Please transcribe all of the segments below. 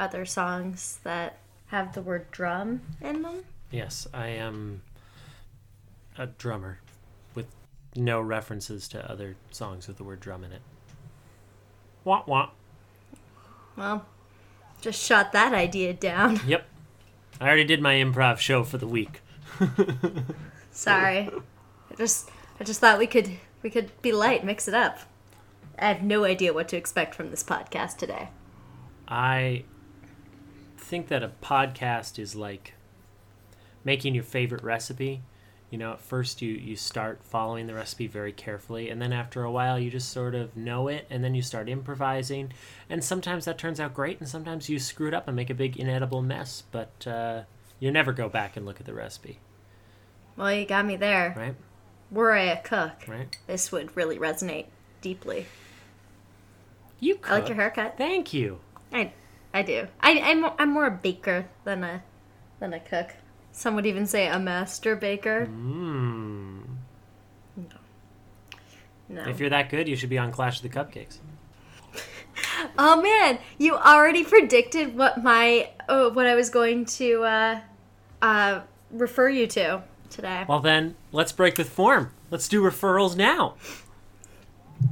other songs that have the word drum in them. Yes, I am a drummer with no references to other songs with the word drum in it. Wah wah. Well, just shot that idea down. Yep. I already did my improv show for the week. Sorry. I just I just thought we could we could be light, mix it up. I have no idea what to expect from this podcast today. I think that a podcast is like making your favorite recipe. You know, at first you, you start following the recipe very carefully, and then after a while you just sort of know it, and then you start improvising. And sometimes that turns out great, and sometimes you screw it up and make a big inedible mess, but uh, you never go back and look at the recipe, Well, you got me there. right? Were I a cook, Right? this would really resonate deeply. You I like your haircut. Thank you. I, I do. I, I'm, I'm more a baker than a, than a cook. Some would even say a master baker. Mmm. No. If you're that good, you should be on Clash of the Cupcakes. Oh man, you already predicted what my, oh, what I was going to, uh, uh, refer you to today. Well, then, let's break with form. Let's do referrals now.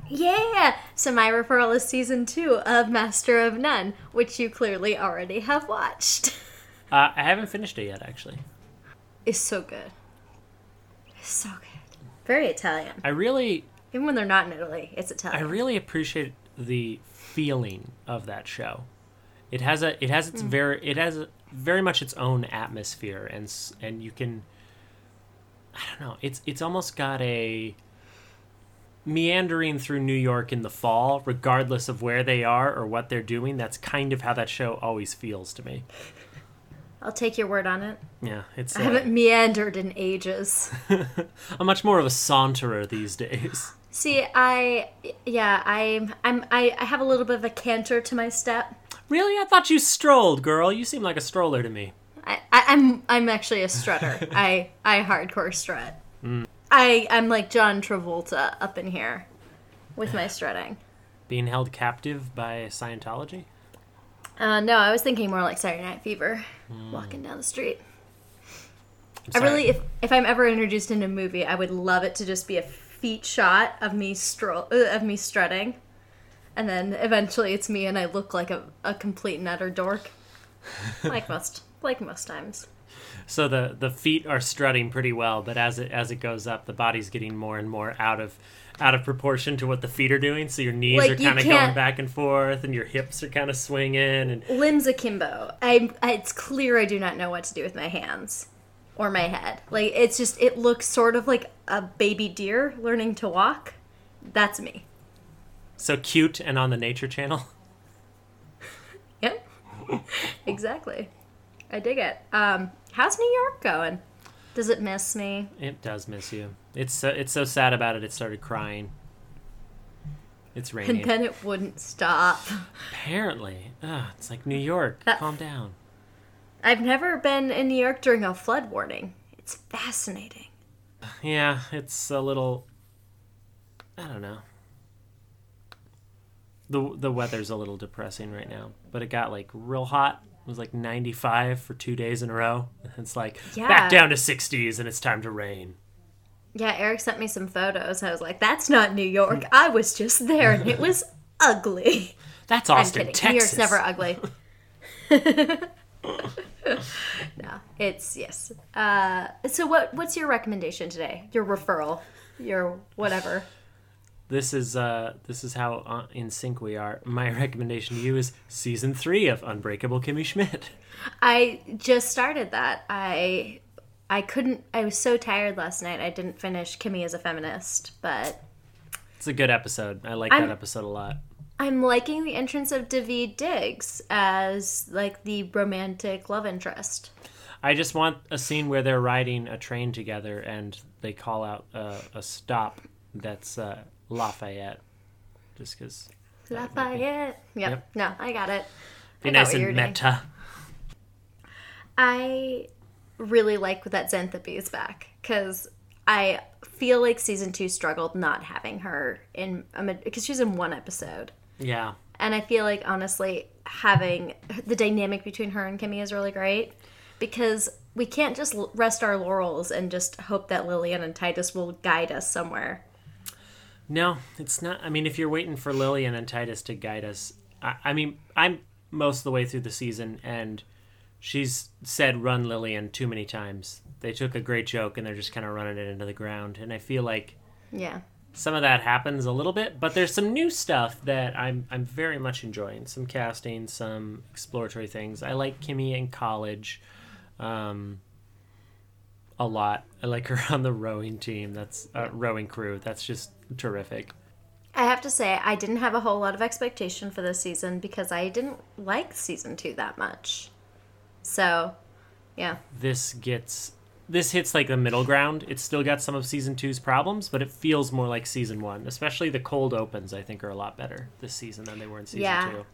Yeah. So my referral is season two of Master of None, which you clearly already have watched. Uh, I haven't finished it yet, actually. It's so good. It's so good. Very Italian. I really, Even when they're not in Italy, it's Italian. I really appreciate the feeling of that show. It has a, it has its very, it has a, very much its own atmosphere, and and you can, I don't know, it's it's almost got a meandering through New York in the fall, regardless of where they are or what they're doing. That's kind of how that show always feels to me. I'll take your word on it. Yeah, it's. I uh, haven't meandered in ages. I'm much more of a saunterer these days. See, I yeah, I'm I'm I, I have a little bit of a canter to my step. Really? I thought you strolled, girl. You seem like a stroller to me. I, I I'm I'm actually a strutter. I I hardcore strut. I I'm like John Travolta up in here with my strutting. Being held captive by Scientology? Uh, no, I was thinking more like Saturday Night Fever, walking down the street. I really, if if I'm ever introduced in a movie, I would love it to just be a feet shot of me stroll uh, of me strutting, and then eventually it's me and I look like a, a complete and utter dork, like most like most times. So the the feet are strutting pretty well, but as it as it goes up, the body's getting more and more out of out of proportion to what the feet are doing. So your knees Like, are kind of going back and forth, and your hips are kind of swinging. And Limbs akimbo. I, I it's clear I do not know what to do with my hands or my head. Like it's just it looks sort of like a baby deer learning to walk. That's me. so cute and on the Nature Channel. Yep. exactly. I dig it. Um, how's New York going? Does it miss me? It does miss you. It's so, it's so sad about it. It started crying. It's raining. And then it wouldn't stop. Apparently, Ugh, it's like New York. That- Calm down. I've never been in New York during a flood warning. It's fascinating. Yeah, it's a little. I don't know. the The weather's a little depressing right now, but it got like real hot. It was like 95 for two days in a row. It's like Yeah. back down to 60s, and it's time to rain. Yeah, Eric sent me some photos. I was like, that's not New York. I was just there and it was ugly. That's I'm Austin, kidding. Texas. New York's never ugly. no, it's yes. Uh, so what what's your recommendation today? Your referral, your whatever. This is uh, this is how uh, in sync we are. My recommendation to you is season three of Unbreakable Kimmy Schmidt. I just started that. I I couldn't. I was so tired last night. I didn't finish Kimmy as a feminist, but It's a good episode. I like I'm- that episode a lot. I'm liking the entrance of David Diggs as like the romantic love interest. I just want a scene where they're riding a train together and they call out uh, a stop that's uh, Lafayette. Just because. Lafayette. Yep. Yep. No, I got it. Be I nice and doing. meta. I really like that Xanthippe is back because I feel like season two struggled not having her in because she's in one episode, Yeah. And I feel like honestly, having the dynamic between her and Kimmy is really great because we can't just rest our laurels and just hope that Lillian and Titus will guide us somewhere. No, it's not. I mean, if you're waiting for Lillian and Titus to guide us, I, I mean, I'm most of the way through the season, and she's said "run Lillian" too many times. They took a great joke and they're just kind of running it into the ground, and I feel like Yeah. some of that happens a little bit, but there's some new stuff that I'm I'm very much enjoying. Some casting, some exploratory things. I like Kimmy in college, um, a lot. I like her on the rowing team. That's uh, rowing crew. That's just terrific. I have to say, I didn't have a whole lot of expectation for this season because I didn't like season two that much. So, yeah. This gets this hits like the middle ground. It's still got some of season two's problems, but it feels more like season one. Especially the cold opens, I think, are a lot better this season than they were in season Yeah. two.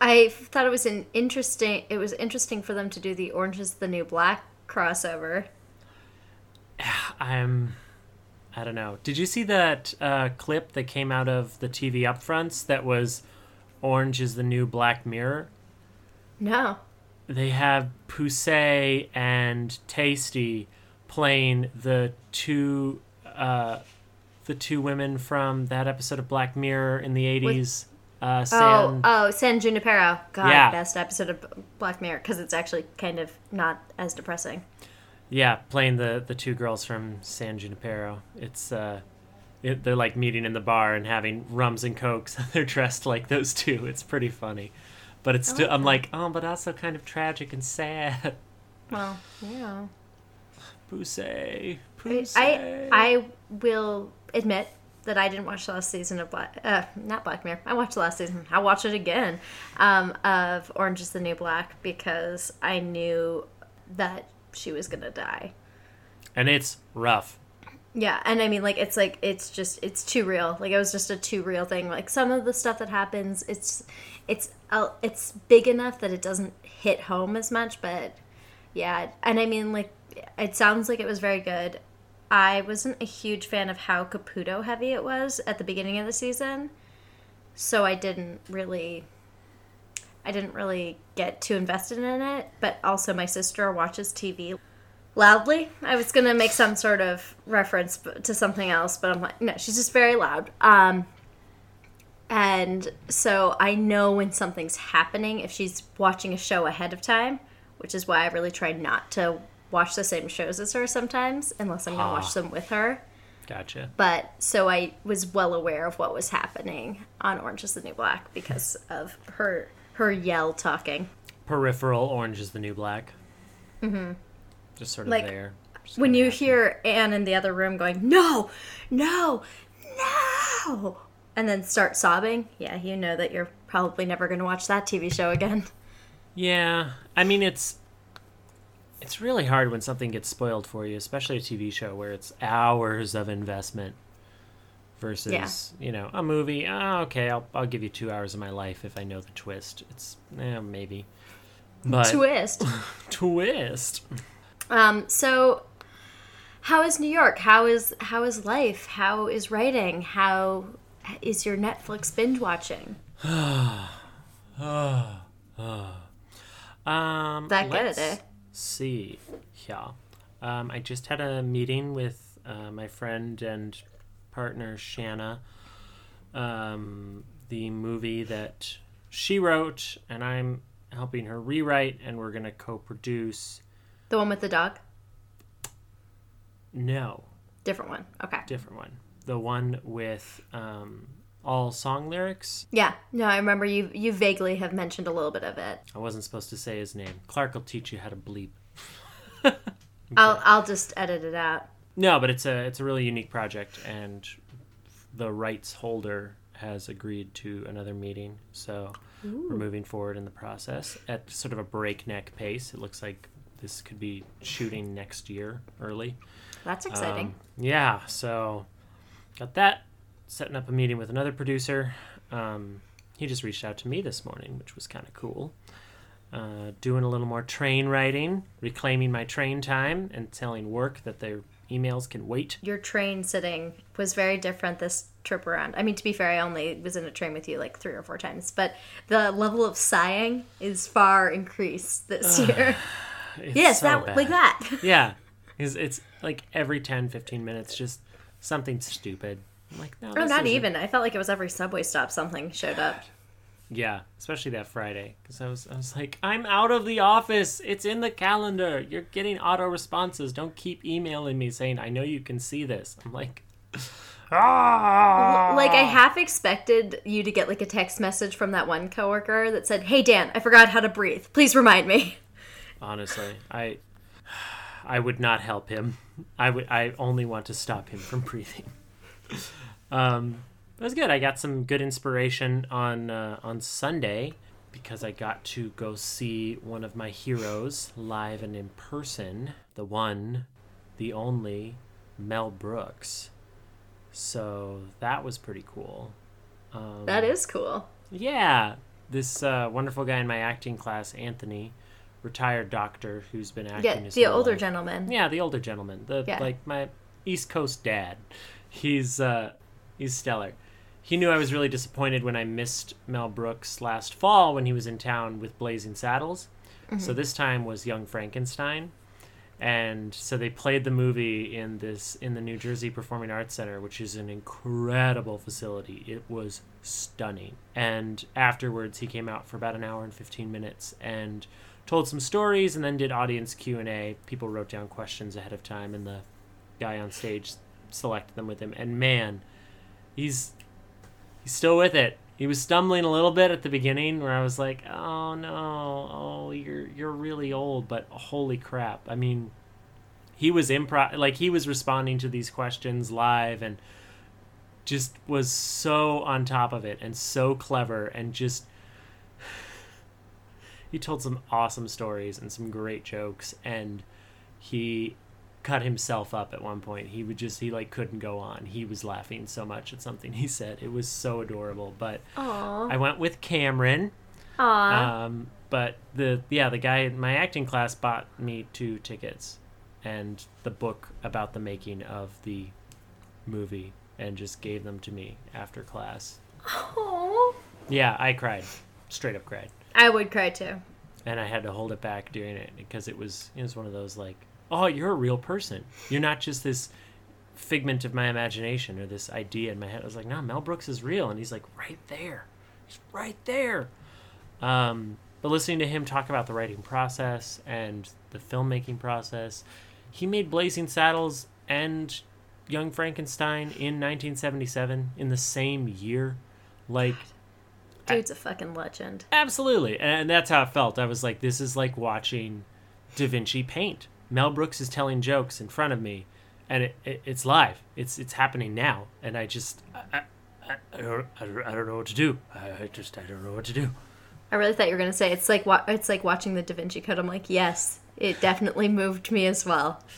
I thought it was an interesting. It was interesting for them to do the Orange is the New Black crossover. I'm I don't know. Did you see that uh, clip that came out of the TV upfronts that was Orange is the new Black Mirror? No. They have Poussey and Taystee playing the two uh, the two women from that episode of Black Mirror in the 80s. Uh, Oh, San, oh, San Junipero. God, Yeah. best episode of Black Mirror because it's actually kind of not as depressing. Yeah, playing the the two girls from San Junipero. It's uh, it, they're like meeting in the bar and having rums and cokes. they're dressed like those two. It's pretty funny, but it's still. like I'm that. like, oh, but also kind of tragic and sad. Well, yeah. Poussey, I, I will admit that I didn't watch the last season of Black, uh, not Black Mirror. I watched the last season. I'll watch it again um, of Orange is the New Black because I knew that she was gonna die. and it's rough. Yeah, and I mean, like, it's like it's just it's too real. Like, it was just a too real thing. Like, some of the stuff that happens, it's it's uh, it's big enough that it doesn't hit home as much. But yeah, and I mean, like, it sounds like it was very good. I wasn't a huge fan of how Caputo heavy it was at the beginning of the season, so I didn't really. I didn't really get too invested in it, but also my sister watches TV loudly. I was gonna make some sort of reference to something else, but I'm like, no, she's just very loud. Um, and so I know when something's happening if she's watching a show ahead of time, which is why I really try not to watch the same shows as her sometimes, unless I'm gonna Ah. watch them with her. Gotcha. But so I was well aware of what was happening on Orange Is the New Black because of her her yell talking. Peripheral. Orange is the new black. Mm-hmm. Just sort of Like, there. When you hear Anne in the other room going, "No, no, no," and then start sobbing, yeah, you know that you're probably never going to watch that TV show again. Yeah, I mean it's it's really hard when something gets spoiled for you, especially a TV show where it's hours of investment versus Yeah. you know a movie. Oh, okay, I'll I'll give you two hours of my life if I know the twist. It's eh, maybe, but Twist. twist. Um, so, how is New York? How is how is life? How is writing? How is your Netflix binge watching? Um, That good, let's eh? See, yeah. Um, I just had a meeting with uh, my friend and partner Shanna. Um, the movie that she wrote, and I'm helping her rewrite, and we're gonna co-produce. The one with the dog? No, Different one. Okay. different one. The one with um, all song lyrics. Yeah. No, I remember you. You vaguely have mentioned a little bit of it. I wasn't supposed to say his name. Clark will teach you how to bleep. I'll I'll just edit it out. No, but it's a it's a really unique project, and the rights holder has agreed to another meeting, so we're moving forward in the process at sort of a breakneck pace. It looks like this could be shooting next year early. That's exciting. Um, yeah, so got that. Setting up a meeting with another producer. Um, he just reached out to me this morning, which was kind of cool. Uh, doing a little more train writing, reclaiming my train time, and telling work that their emails can wait. Your train sitting was very different this trip around. I mean, to be fair, I only was in a train with you like three or four times, but the level of sighing is far increased this year. Yes, so that bad. like that. Yeah, it's, it's like every 10, 15 minutes, just something stupid. I'm like, no, Oh, this not even. I felt like it was every subway stop something showed up. Yeah, especially that Friday, because I was, I was like, I'm out of the office. It's in the calendar. You're getting auto responses. Don't keep emailing me saying, I know you can see this. I'm like, ah. Like I half expected you to get like a text message from that one coworker that said, "Hey Dan, I forgot how to breathe. Please remind me." Honestly, I, I would not help him. I would. I only want to stop him from breathing. Um, it was good. I got some good inspiration on uh, on Sunday because I got to go see one of my heroes live and in person. The one, the only, Mel Brooks. So that was pretty cool. Um, That is cool. yeah, this uh, wonderful guy in my acting class, Anthony, retired doctor who's been acting. Yeah, the older life. gentleman. Yeah, the older gentleman, the Yeah. like my East Coast dad. He's uh, he's stellar. He knew I was really disappointed when I missed Mel Brooks last fall when he was in town with Blazing Saddles. Mm-hmm. So this time was Young Frankenstein, and so they played the movie in this in the New Jersey Performing Arts Center, which is an incredible facility. It was stunning. And afterwards, he came out for about an hour and fifteen minutes and told some stories, and then did audience Q and A. People wrote down questions ahead of time, and the guy on stage selected them with him. And man, he's he's still with it. He was stumbling a little bit at the beginning, where I was like, "Oh no, oh you're you're really old," but holy crap! I mean, he was improv, like he was responding to these questions live, and just was so on top of it and so clever, and just he told some awesome stories and some great jokes, and he cut himself up at one point. He would just he like couldn't go on. He was laughing so much at something he said. It was so adorable. But Aww. I went with Cameron. Aww. Um, but the yeah the guy in my acting class bought me two tickets and the book about the making of the movie and just gave them to me after class. Aw. Yeah, I cried, straight up cried, I would cry too. and I had to hold it back during it because it was it was one of those like, oh, you're a real person. You're not just this figment of my imagination or this idea in my head. I was like, no, Mel Brooks is real, and he's like right there, he's right there. Um, but listening to him talk about the writing process and the filmmaking process, he made Blazing Saddles and Young Frankenstein in 1977 in the same year. Like, Dude's a fucking legend. absolutely. And that's how it felt. I was like, this is like watching Da Vinci paint. Mel Brooks is telling jokes in front of me, and it, it, it's live. It's it's happening now. And I just, I, I, I, don't, I, don't, I don't know what to do. I, I just, I don't know what to do. I really thought you were gonna say it's like wa- it's like watching the Da Vinci Code. I'm like, yes, it definitely moved me as well.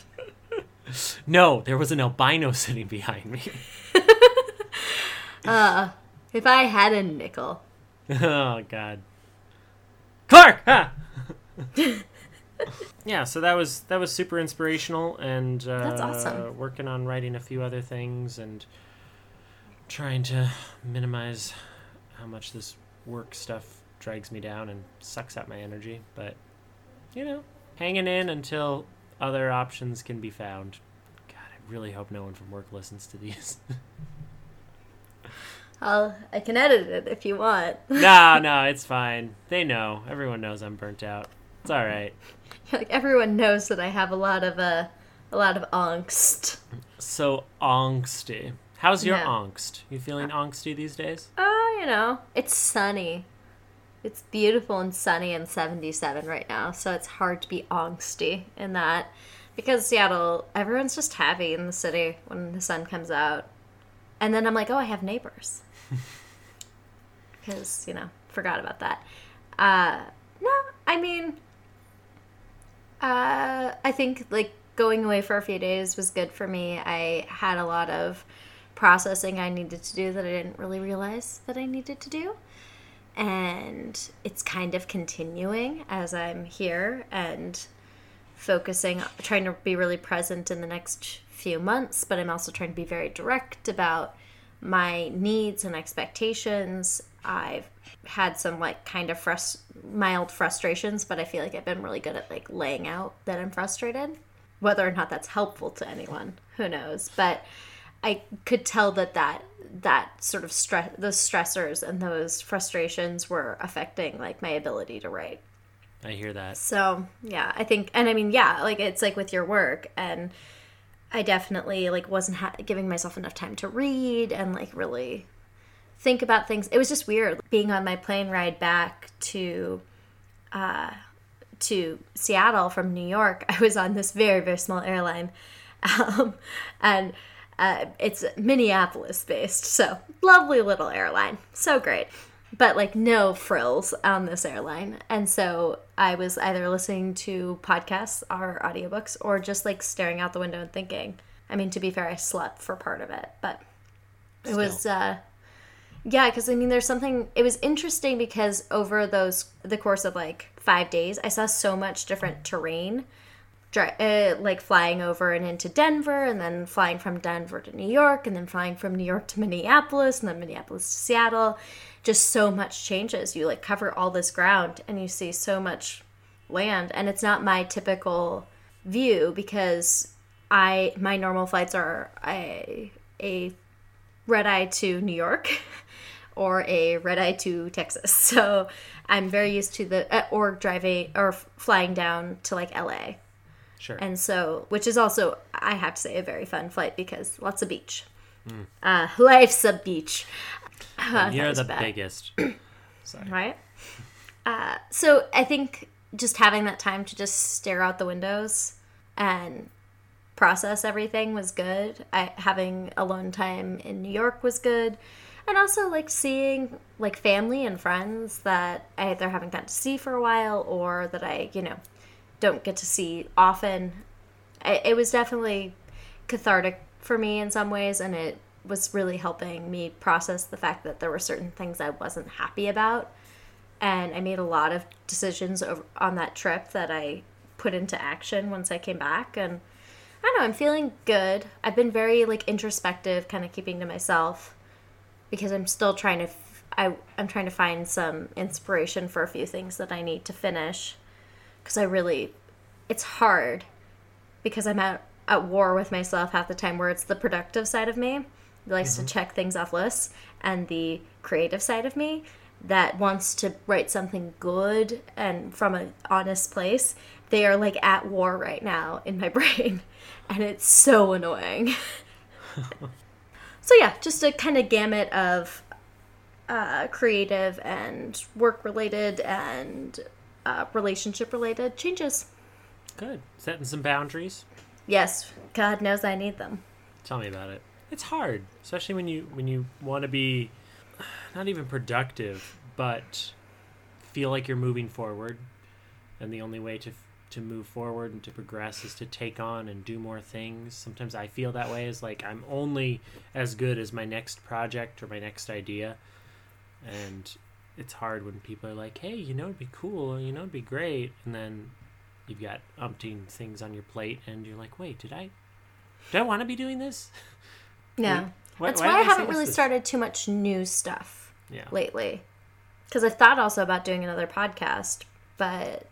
No, there was an albino sitting behind me. Uh, if I had a nickel, oh God, Clark! Ha! yeah, so that was that was super inspirational, and uh, That's awesome. Working on writing a few other things and trying to minimize how much this work stuff drags me down and sucks out my energy, but you know, hanging in until other options can be found. God, I really hope no one from work listens to these. I'll I can edit it if you want. no, no, it's fine. They know. Everyone knows I'm burnt out. It's all right. like everyone knows that I have a lot of uh, a lot of angst. So angsty. How's your Yeah. angst? You feeling angsty these days? Oh, you know, it's sunny. It's beautiful and sunny and 77 right now, so it's hard to be angsty in that. Because Seattle, everyone's just happy in the city when the sun comes out. And then I'm like, oh, I have neighbors. Because, you know, forgot about that. Uh, no, I mean, uh, I think like going away for a few days was good for me. I had a lot of processing I needed to do that I didn't really realize that I needed to do. And it's kind of continuing as I'm here and focusing, trying to be really present in the next few months, but I'm also trying to be very direct about my needs and expectations. I've had some like kind of frust- mild frustrations, but I feel like I've been really good at like laying out that I'm frustrated. Whether or not that's helpful to anyone, who knows? But I could tell that that that sort of stress, those stressors and those frustrations were affecting like my ability to write. I hear that. So yeah, I think, and I mean, yeah, like it's like with your work, and I definitely like wasn't ha- giving myself enough time to read and like really think about things. It was just weird being on my plane ride back to uh, to Seattle from New York. I was on this very very small airline, um, and uh, it's Minneapolis based, so lovely little airline, so great. But like no frills on this airline, and so I was either listening to podcasts or audiobooks, or just like staring out the window and thinking. I mean, to be fair, I slept for part of it, but it was uh, yeah, because I mean, there's something. It was interesting because over those the course of like five days, I saw so much different terrain. Uh, like flying over and into Denver, and then flying from Denver to New York, and then flying from New York to Minneapolis, and then Minneapolis to Seattle. Just so much changes. You like cover all this ground, and you see so much land, and it's not my typical view because I my normal flights are a red eye to New York or a red eye to Texas. So I'm very used to the uh, or driving or flying down to like LA. Sure. And so, which is also, I have to say, a very fun flight because lots of beach. Uh, life's a beach. Uh, You're the bad biggest. Sorry. right? Uh, so I think just having that time to just stare out the windows and process everything was good. I having alone time in New York was good. And also like seeing like family and friends that I either haven't got to see for a while or that I, you know, don't get to see often. I, it was definitely cathartic for me in some ways and it was really helping me process the fact that there were certain things I wasn't happy about and I made a lot of decisions over, on that trip that I put into action once I came back and I don't know, I'm feeling good. I've been very like introspective, kind of keeping to myself because I'm still trying to f- I I'm trying to find some inspiration for a few things that I need to finish. Cuz I really it's hard because I'm at at war with myself half the time where it's the productive side of me that likes to mm-hmm. check things off lists and the creative side of me that wants to write something good and from an honest place. They are like at war right now in my brain and it's so annoying so yeah just a kind of gamut of uh, creative and work related and uh, relationship related changes Good. Setting some boundaries. yes god knows i need them Tell me about it. It's hard, especially when you when you want to be not even productive, but feel like you're moving forward, and the only way to to move forward and to progress is to take on and do more things. Sometimes I feel that way is like I'm only as good as my next project or my next idea, and it's hard when people are like, "Hey, you know, it'd be cool. You know, it'd be great," and then you've got umpteen things on your plate, and you're like, "Wait, did I?" Do I want to be doing this? yeah that's why why, i I haven't really this? started too much new stuff Yeah. lately because i've thought also about doing another podcast but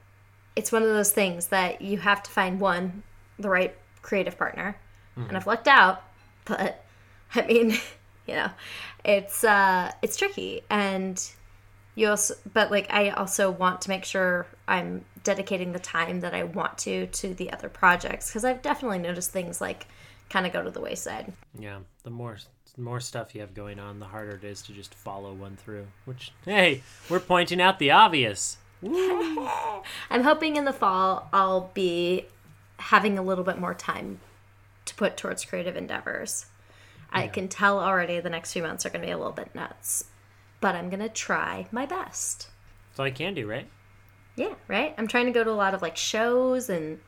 it's one of those things that you have to find one the right creative partner and i've lucked out but i mean you know it's uh it's tricky and you also but like i also want to make sure i'm dedicating the time that i want to to the other projects because i've definitely noticed things like kind of go to the wayside Yeah. The more the more stuff you have going on, the harder it is to just follow one through. Which hey, we're pointing out the obvious. I'm hoping in the fall I'll be having a little bit more time to put towards creative endeavors. I can tell already the next few months are going to be a little bit nuts, but I'm going to try my best. That's all I can do, right? Yeah, right? I'm trying to go to a lot of like shows and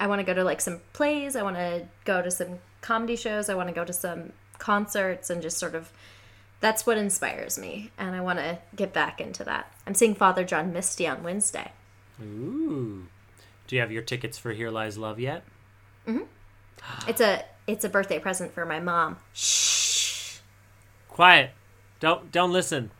I want to go to like some plays, I want to go to some comedy shows, I want to go to some concerts and just sort of that's what inspires me and I want to get back into that. I'm seeing Father John Misty on Wednesday. Ooh. Do you have your tickets for Here Lies Love yet? Mm-hmm. It's a it's a birthday present for my mom. Shh. quiet. Don't don't listen.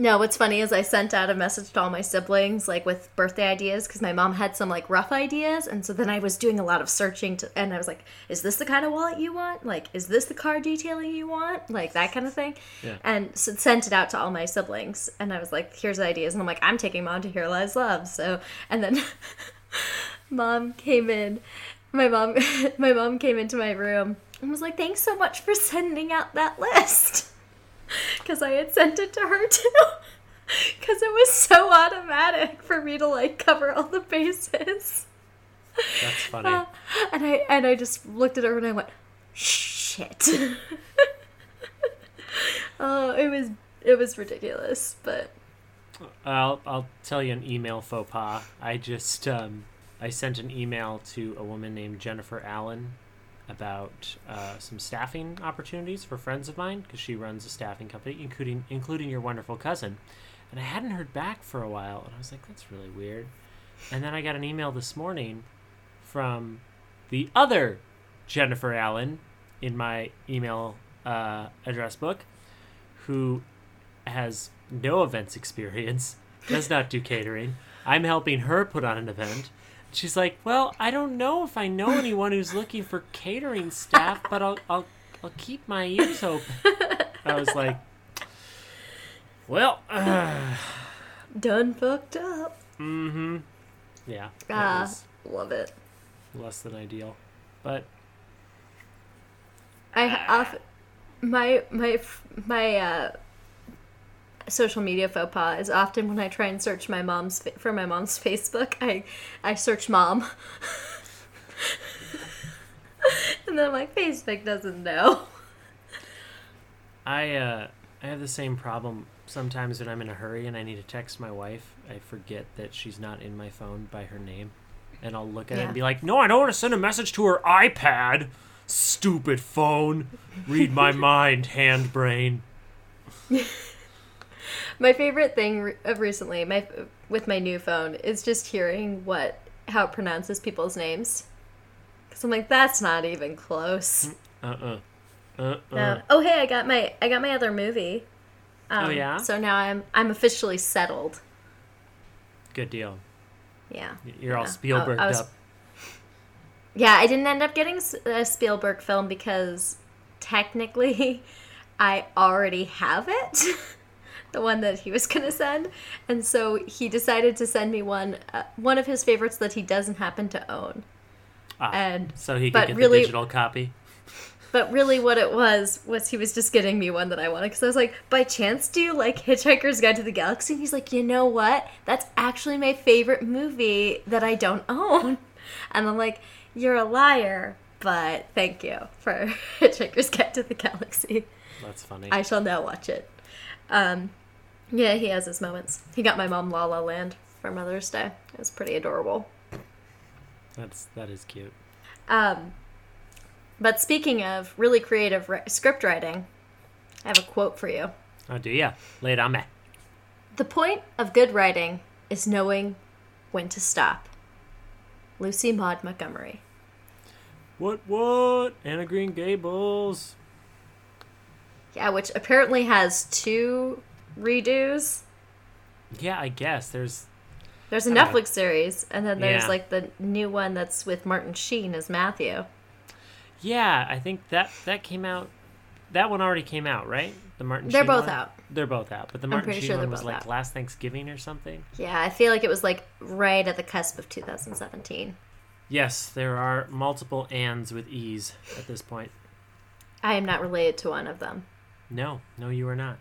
No, what's funny is I sent out a message to all my siblings, like with birthday ideas, because my mom had some like rough ideas, and so then I was doing a lot of searching, to, and I was like, "Is this the kind of wallet you want? Like, is this the car detailing you want? Like that kind of thing." Yeah. And so sent it out to all my siblings, and I was like, "Here's the ideas," and I'm like, "I'm taking mom to Here Lies Love." So, and then mom came in, my mom, my mom came into my room and was like, "Thanks so much for sending out that list." because I had sent it to her too. Because it was so automatic for me to like cover all the bases. That's funny. Uh, and I and I just looked at her and I went, shit. oh, it was it was ridiculous, but I'll I'll tell you an email faux pas. I just um, I sent an email to a woman named Jennifer Allen about uh, some staffing opportunities for friends of mine because she runs a staffing company, including including your wonderful cousin. And I hadn't heard back for a while, and I was like, "That's really weird." And then I got an email this morning from the other Jennifer Allen in my email uh, address book, who has no events experience, does not do catering. I'm helping her put on an event. She's like, "Well, I don't know if I know anyone who's looking for catering staff, but I'll I'll I'll keep my ears open." I was like, "Well, uh, done fucked up. mm-hmm, yeah, Ah, love it. less than ideal, but I off my my my uh, social media faux pas is often when I try and search my mom's for my mom's Facebook. I I search mom, and then I'm like Facebook doesn't know. I uh, I have the same problem sometimes when I'm in a hurry and I need to text my wife. I forget that she's not in my phone by her name, and I'll look at it and be like, "No, I don't want to send a message to her iPad. Stupid phone. Read my mind, hand brain." My favorite thing of recently, my with my new phone, is just hearing what how it pronounces people's names. Because I'm like, that's not even close. Uh uh. Uh uh. No. Oh hey, I got my I got my other movie. Um, Oh, yeah? So now I'm I'm officially settled. Good deal. Yeah. You're all Yeah. I- I up. Yeah, I didn't end up getting a Spielberg film because technically I already have it. the one that he was going to send. And so he decided to send me one uh, one of his favorites that he doesn't happen to own. Ah, and- so he could get really- the digital copy. But really, what it was was he was just getting me one that I wanted because I was like, by chance, do you like Hitchhiker's Guide to the Galaxy? And he's like, you know what? That's actually my favorite movie that I don't own. And I'm like, you're a liar, but thank you for Hitchhiker's Guide to the Galaxy. That's funny. I shall now watch it. Um, yeah, he has his moments. He got my mom La La Land for Mother's Day. It was pretty adorable. That's that is cute. Um, but speaking of really creative ri- script writing, I have a quote for you. Oh, do ya? Lay it on me. The point of good writing is knowing when to stop. Lucy Maud Montgomery. What what? Anne of Green Gables. Yeah, which apparently has two redos. Yeah, I guess there's There's a don't know. Netflix series, and then there's Yeah. like the new one that's with Martin Sheen as Matthew. Yeah, I think that that came out. That one already came out, right? The Martin. Sheen They're Sheen both one? out. They're both out, but the Martin Sheen sure one was like out. last Thanksgiving or something. Yeah, I feel like it was like right at the cusp of 2017. Yes, there are multiple ands with e's at this point. I am not related to one of them. No, no, you are not.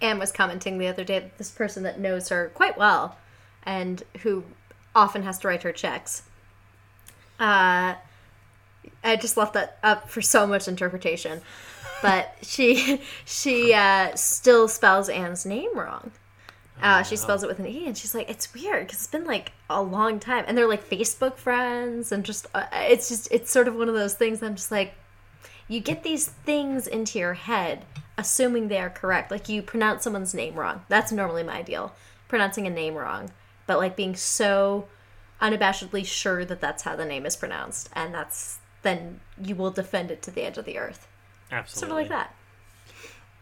Anne was commenting the other day that this person that knows her quite well and who often has to write her checks. Uh, I just left that up for so much interpretation, but she she uh, still spells Anne's name wrong. Uh, she spells it with an e, and she's like, "It's weird because it's been like a long time." And they're like Facebook friends, and just uh, it's just it's sort of one of those things. I'm just like, you get these things into your head assuming they are correct like you pronounce someone's name wrong that's normally my deal pronouncing a name wrong but like being so unabashedly sure that that's how the name is pronounced and that's then you will defend it to the edge of the earth Absolutely. sort of like that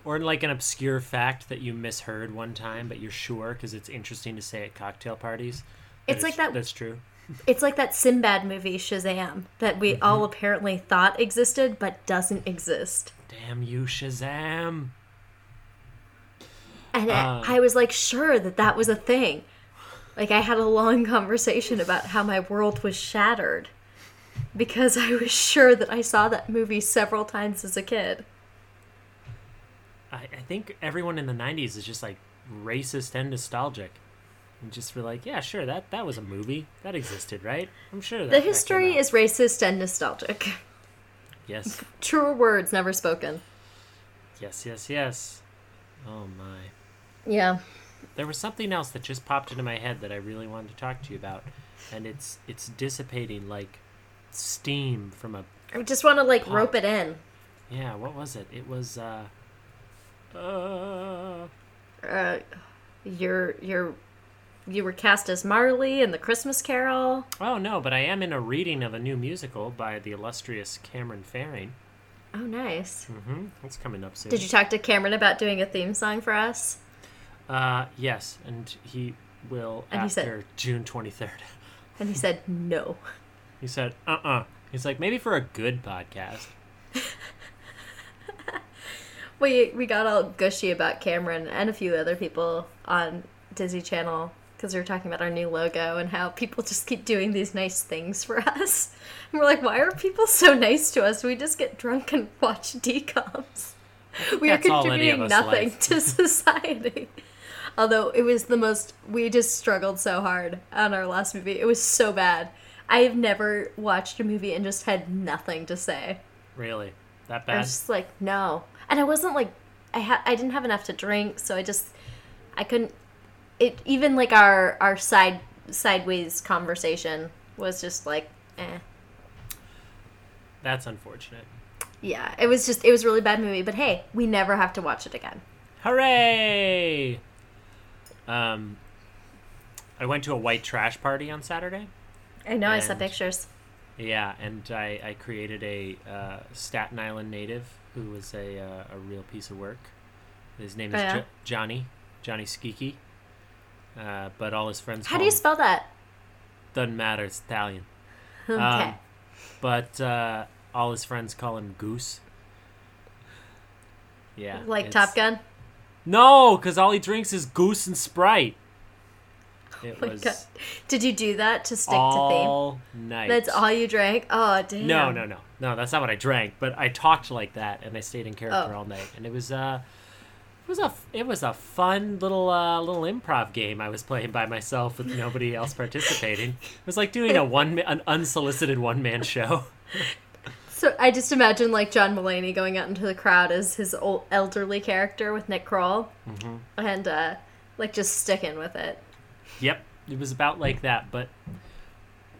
Or like an obscure fact that you misheard one time, but you're sure because it's interesting to say at cocktail parties. It's like that- That's true. It's like that Sinbad movie Shazam that we all Mm-hmm. apparently thought existed but doesn't exist. Damn you, Shazam! And Uh. I, I was like sure that that was a thing. Like I had a long conversation about how my world was shattered because I was sure that I saw that movie several times as a kid. I, I think everyone in the '90s is just like racist and nostalgic, and just were like, yeah, sure, that that was a movie that existed, right? I'm sure that The history out." is racist and nostalgic. yes, Truer words never spoken. yes, yes, yes. Oh my. Yeah. There was something else that just popped into my head that I really wanted to talk to you about, and it's it's dissipating like steam from a I just want to like Pop. rope it in. yeah. What was it? It was uh. Uh, Uh, you're you're you were cast as Marley in the Christmas Carol. oh no, but I am in a reading of a new musical by the illustrious Cameron Faring. Oh, nice. Mm-hmm. That's coming up soon. Did you talk to Cameron about doing a theme song for us? Uh, yes, and he will And he said- after June twenty third. And he said no. He said, "Uh, uh He's like, maybe for a good podcast. We we got all gushy about Cameron and a few other people on Disney Channel because we were talking about our new logo and how people just keep doing these nice things for us. And we're like, why are people so nice to us? We just get drunk and watch DCOMs. We are that's of contributing nothing like. to society. Although it was the most, we just struggled so hard on our last movie. It was so bad. I have never watched a movie and just had nothing to say. Really, that bad? I was just like, no. And I wasn't like, I had, I didn't have enough to drink, so I just, I couldn't. It even like our our side sideways conversation was just like, eh. That's unfortunate. Yeah, it was just it was a really bad movie. But hey, we never have to watch it again. Hooray! Um, I went to a white trash party on Saturday. I know I saw pictures. Yeah, and I, I created a uh, Staten Island native who was a uh, a real piece of work. His name Oh, is yeah? jo- Johnny Johnny Skiki. Uh, but all his friends How do you him- spell that? doesn't matter. It's Italian. Okay. Um, but uh, all his friends call him Goose. Yeah, like it's- Top Gun. No, because all he drinks is Goose and Sprite. It Oh my was God. Did you do that to stick to theme? all night. That's all you drank? Oh damn. No, no, no, no. That's not what I drank. But I talked like that, and I stayed in character Oh. all night, and it was uh, it was a it was a fun little uh little improv game I was playing by myself with nobody else participating. It was like doing a one an unsolicited one man show. So I just imagine like John Mulaney going out into the crowd as his old elderly character with Nick Kroll, Mm-hmm. and uh, like just sticking with it. Yep, it was about like that, but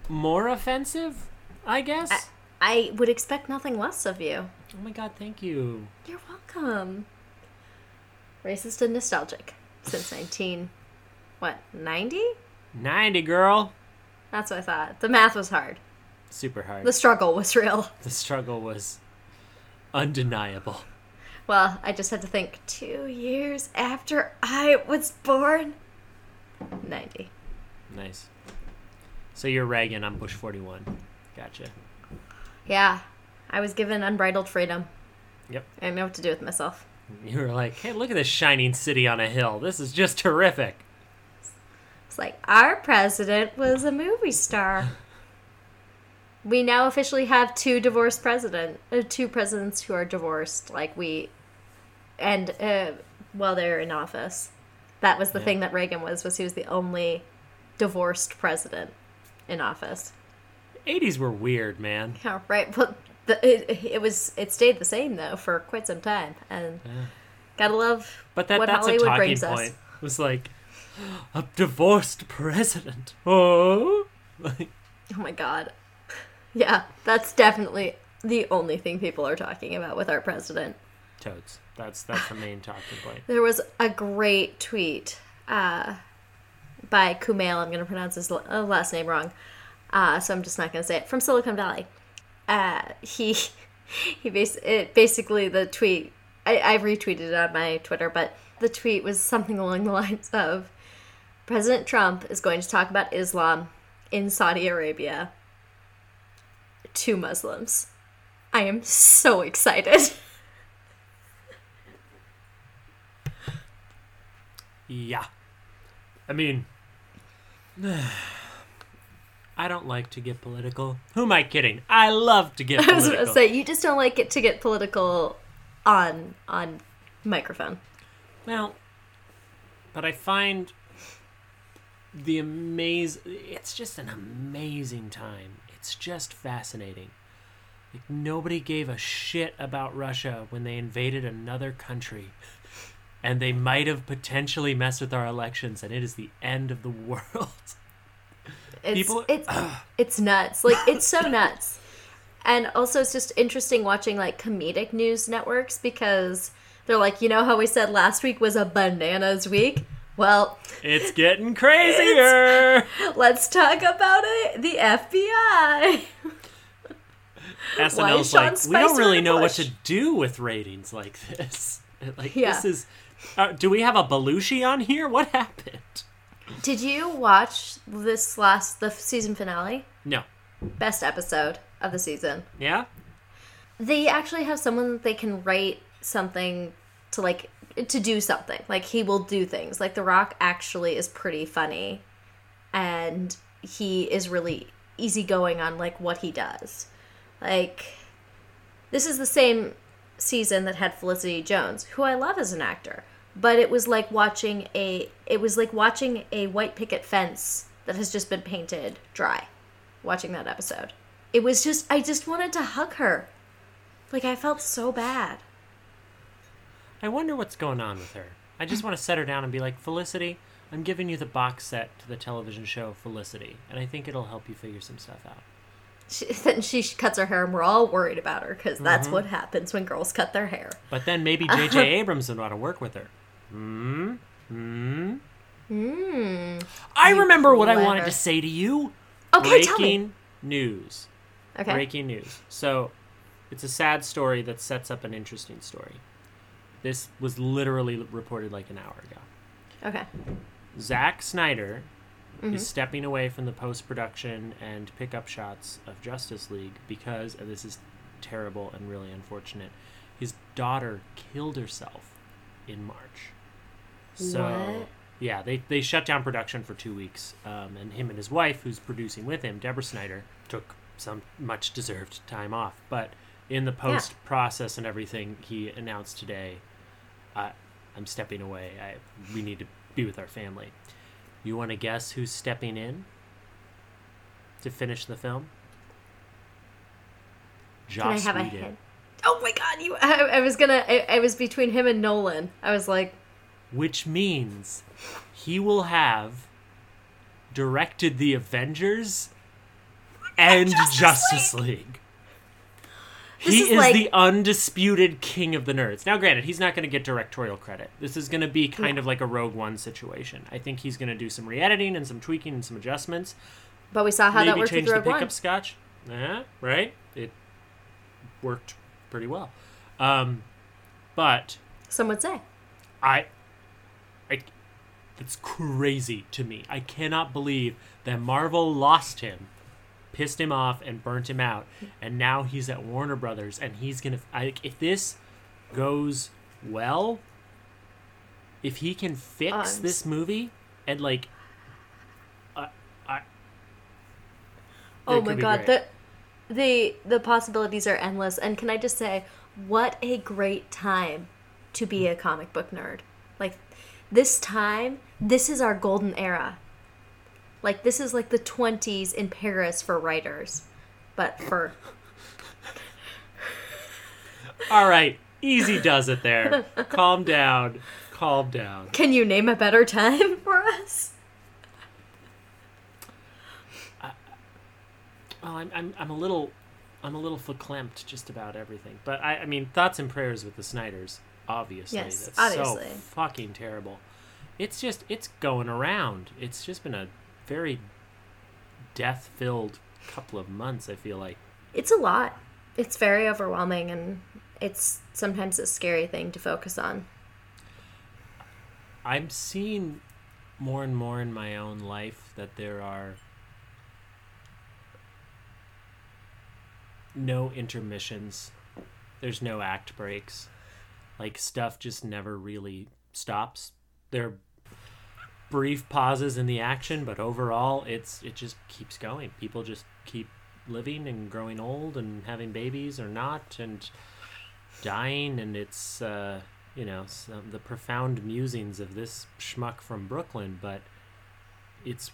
more offensive, I guess. I, I would expect nothing less of you. oh my god, thank you. You're welcome. Racist and nostalgic since nineteen, what ninety? Ninety girl. That's what I thought. The math was hard. Super hard. The struggle was real. the struggle was undeniable. Well, I just had to think two years after I was born. 90. Nice. So you're Reagan, I'm Bush 41. Gotcha. Yeah, I was given unbridled freedom. Yep. I didn't know what to do with myself. You were like, hey, look at this shining city on a hill. This is just terrific. It's like, our president was a movie star. We now officially have two divorced president, uh, two presidents who are divorced. Like we, and uh, while they're in office, that was the Yeah. thing that Reagan was. Was he was the only divorced president in office. 80s were weird, man. Yeah, right. But the, it, it was it stayed the same though for quite some time, and Yeah. gotta love But that, what that's a Hollywood talking brings point. us. It was like, a divorced president. Oh. Like, Oh my god. Yeah, that's definitely the only thing people are talking about with our president. toads. That's that's the main talking point. There was a great tweet uh, by Kumail. I'm going to pronounce his uh, last name wrong, uh, so I'm just not going to say it. From Silicon Valley. Uh, he he bas- it, basically the tweet I, I retweeted it on my Twitter, but the tweet was something along the lines of President Trump is going to talk about Islam in Saudi Arabia to Muslims. I am so excited. Yeah. I mean, I don't like to get political. Who am I kidding? I love to get I was political. going to say you just don't like it to get political on on microphone. Well, but I find the amaze. It's just an amazing time. It's just fascinating. Like nobody gave a shit about Russia when they invaded another country, and they might have potentially messed with our elections, and it is the end of the world. It's People- it's it's nuts. Like it's so nuts. And also it's just interesting watching like comedic news networks because they're like, you know how we said last week was a bananas week? Well, it's getting crazier. let's talk about it. The FBI. SNL's like, we don't really know what to do with ratings like this. Like Yeah. this is. Uh, do we have a Belushi on here? What happened? Did you watch this last the season finale? No. Best episode of the season. Yeah. they actually have someone that they can write something to like to do something like he will do things like the rock actually is pretty funny and he is really easygoing on like what he does like this is the same season that had felicity jones who i love as an actor but it was like watching a it was like watching a white picket fence that has just been painted dry watching that episode it was just i just wanted to hug her like I felt so bad. I wonder what's going on with her. I just want to set her down and be like, Felicity, I'm giving you the box set to the television show Felicity, and I think it'll help you figure some stuff out. She, then she cuts her hair, and we're all worried about her because Mm-hmm. that's what happens when girls cut their hair. But then maybe J.J. Abrams would want to work with her. Hmm. Hmm. Hmm. I remember what I wanted to say to you. Okay, tell me. Breaking news. Okay. Breaking news. So, it's a sad story that sets up an interesting story. This was literally reported like an hour ago. Okay. Zack Snyder Mm-hmm. is stepping away from the post production and pickup shots of Justice League because, and this is terrible and really unfortunate, his daughter killed herself in March. So, What? yeah, they, they shut down production for two weeks. Um, and him and his wife, who's producing with him, Deborah Snyder, took some much deserved time off. But in the post process and everything, he announced today, I, I'm stepping away. I, we need to be with our family. You want to guess who's stepping in to finish the film? Can I Joss have a hint? Oh my god! You. I, I was gonna. I, I was between him and Nolan. I was like, which means he will have directed the Avengers and Justice Justice League. He is is like- the undisputed king of the nerds. Now, granted, he's not going to get directorial credit. This is going to be kind of like a Rogue One situation. I think he's going to do some re-editing and some tweaking and some adjustments. but we saw how that Maybe worked change with the Rogue pickup One. scotch. Uh, right? It worked pretty well. Um, but Some would say. I, I, it's crazy to me. I cannot believe that Marvel lost him, pissed him off, and burnt him out, and now he's at Warner Brothers, and he's gonna. I, if this goes well, if he can fix Um, this movie and like, I, I. Oh my god, great. the the the possibilities are endless. And can I just say, what a great time to be a comic book nerd. This time, this is our golden era. Like this is like the 20s in Paris for writers. But for All right, easy does it there. calm down, calm down. can you name a better time for us? Well, I'm, I'm, I'm a little, I'm a little verklempt just about everything. But I, I mean, thoughts and prayers with the Snyders, obviously. Yes, That's obviously. so fucking terrible. It's just, it's going around. It's just been a very death-filled couple of months. I feel like. It's a lot. It's very overwhelming and it's sometimes a scary thing to focus on. I'm seeing more and more in my own life that there are no intermissions. There's no act breaks. Like stuff just never really stops. There are brief pauses in the action, but overall it's it just keeps going. People just keep living and growing old and having babies or not and dying and it's uh you know some, the profound musings of this schmuck from Brooklyn, but it's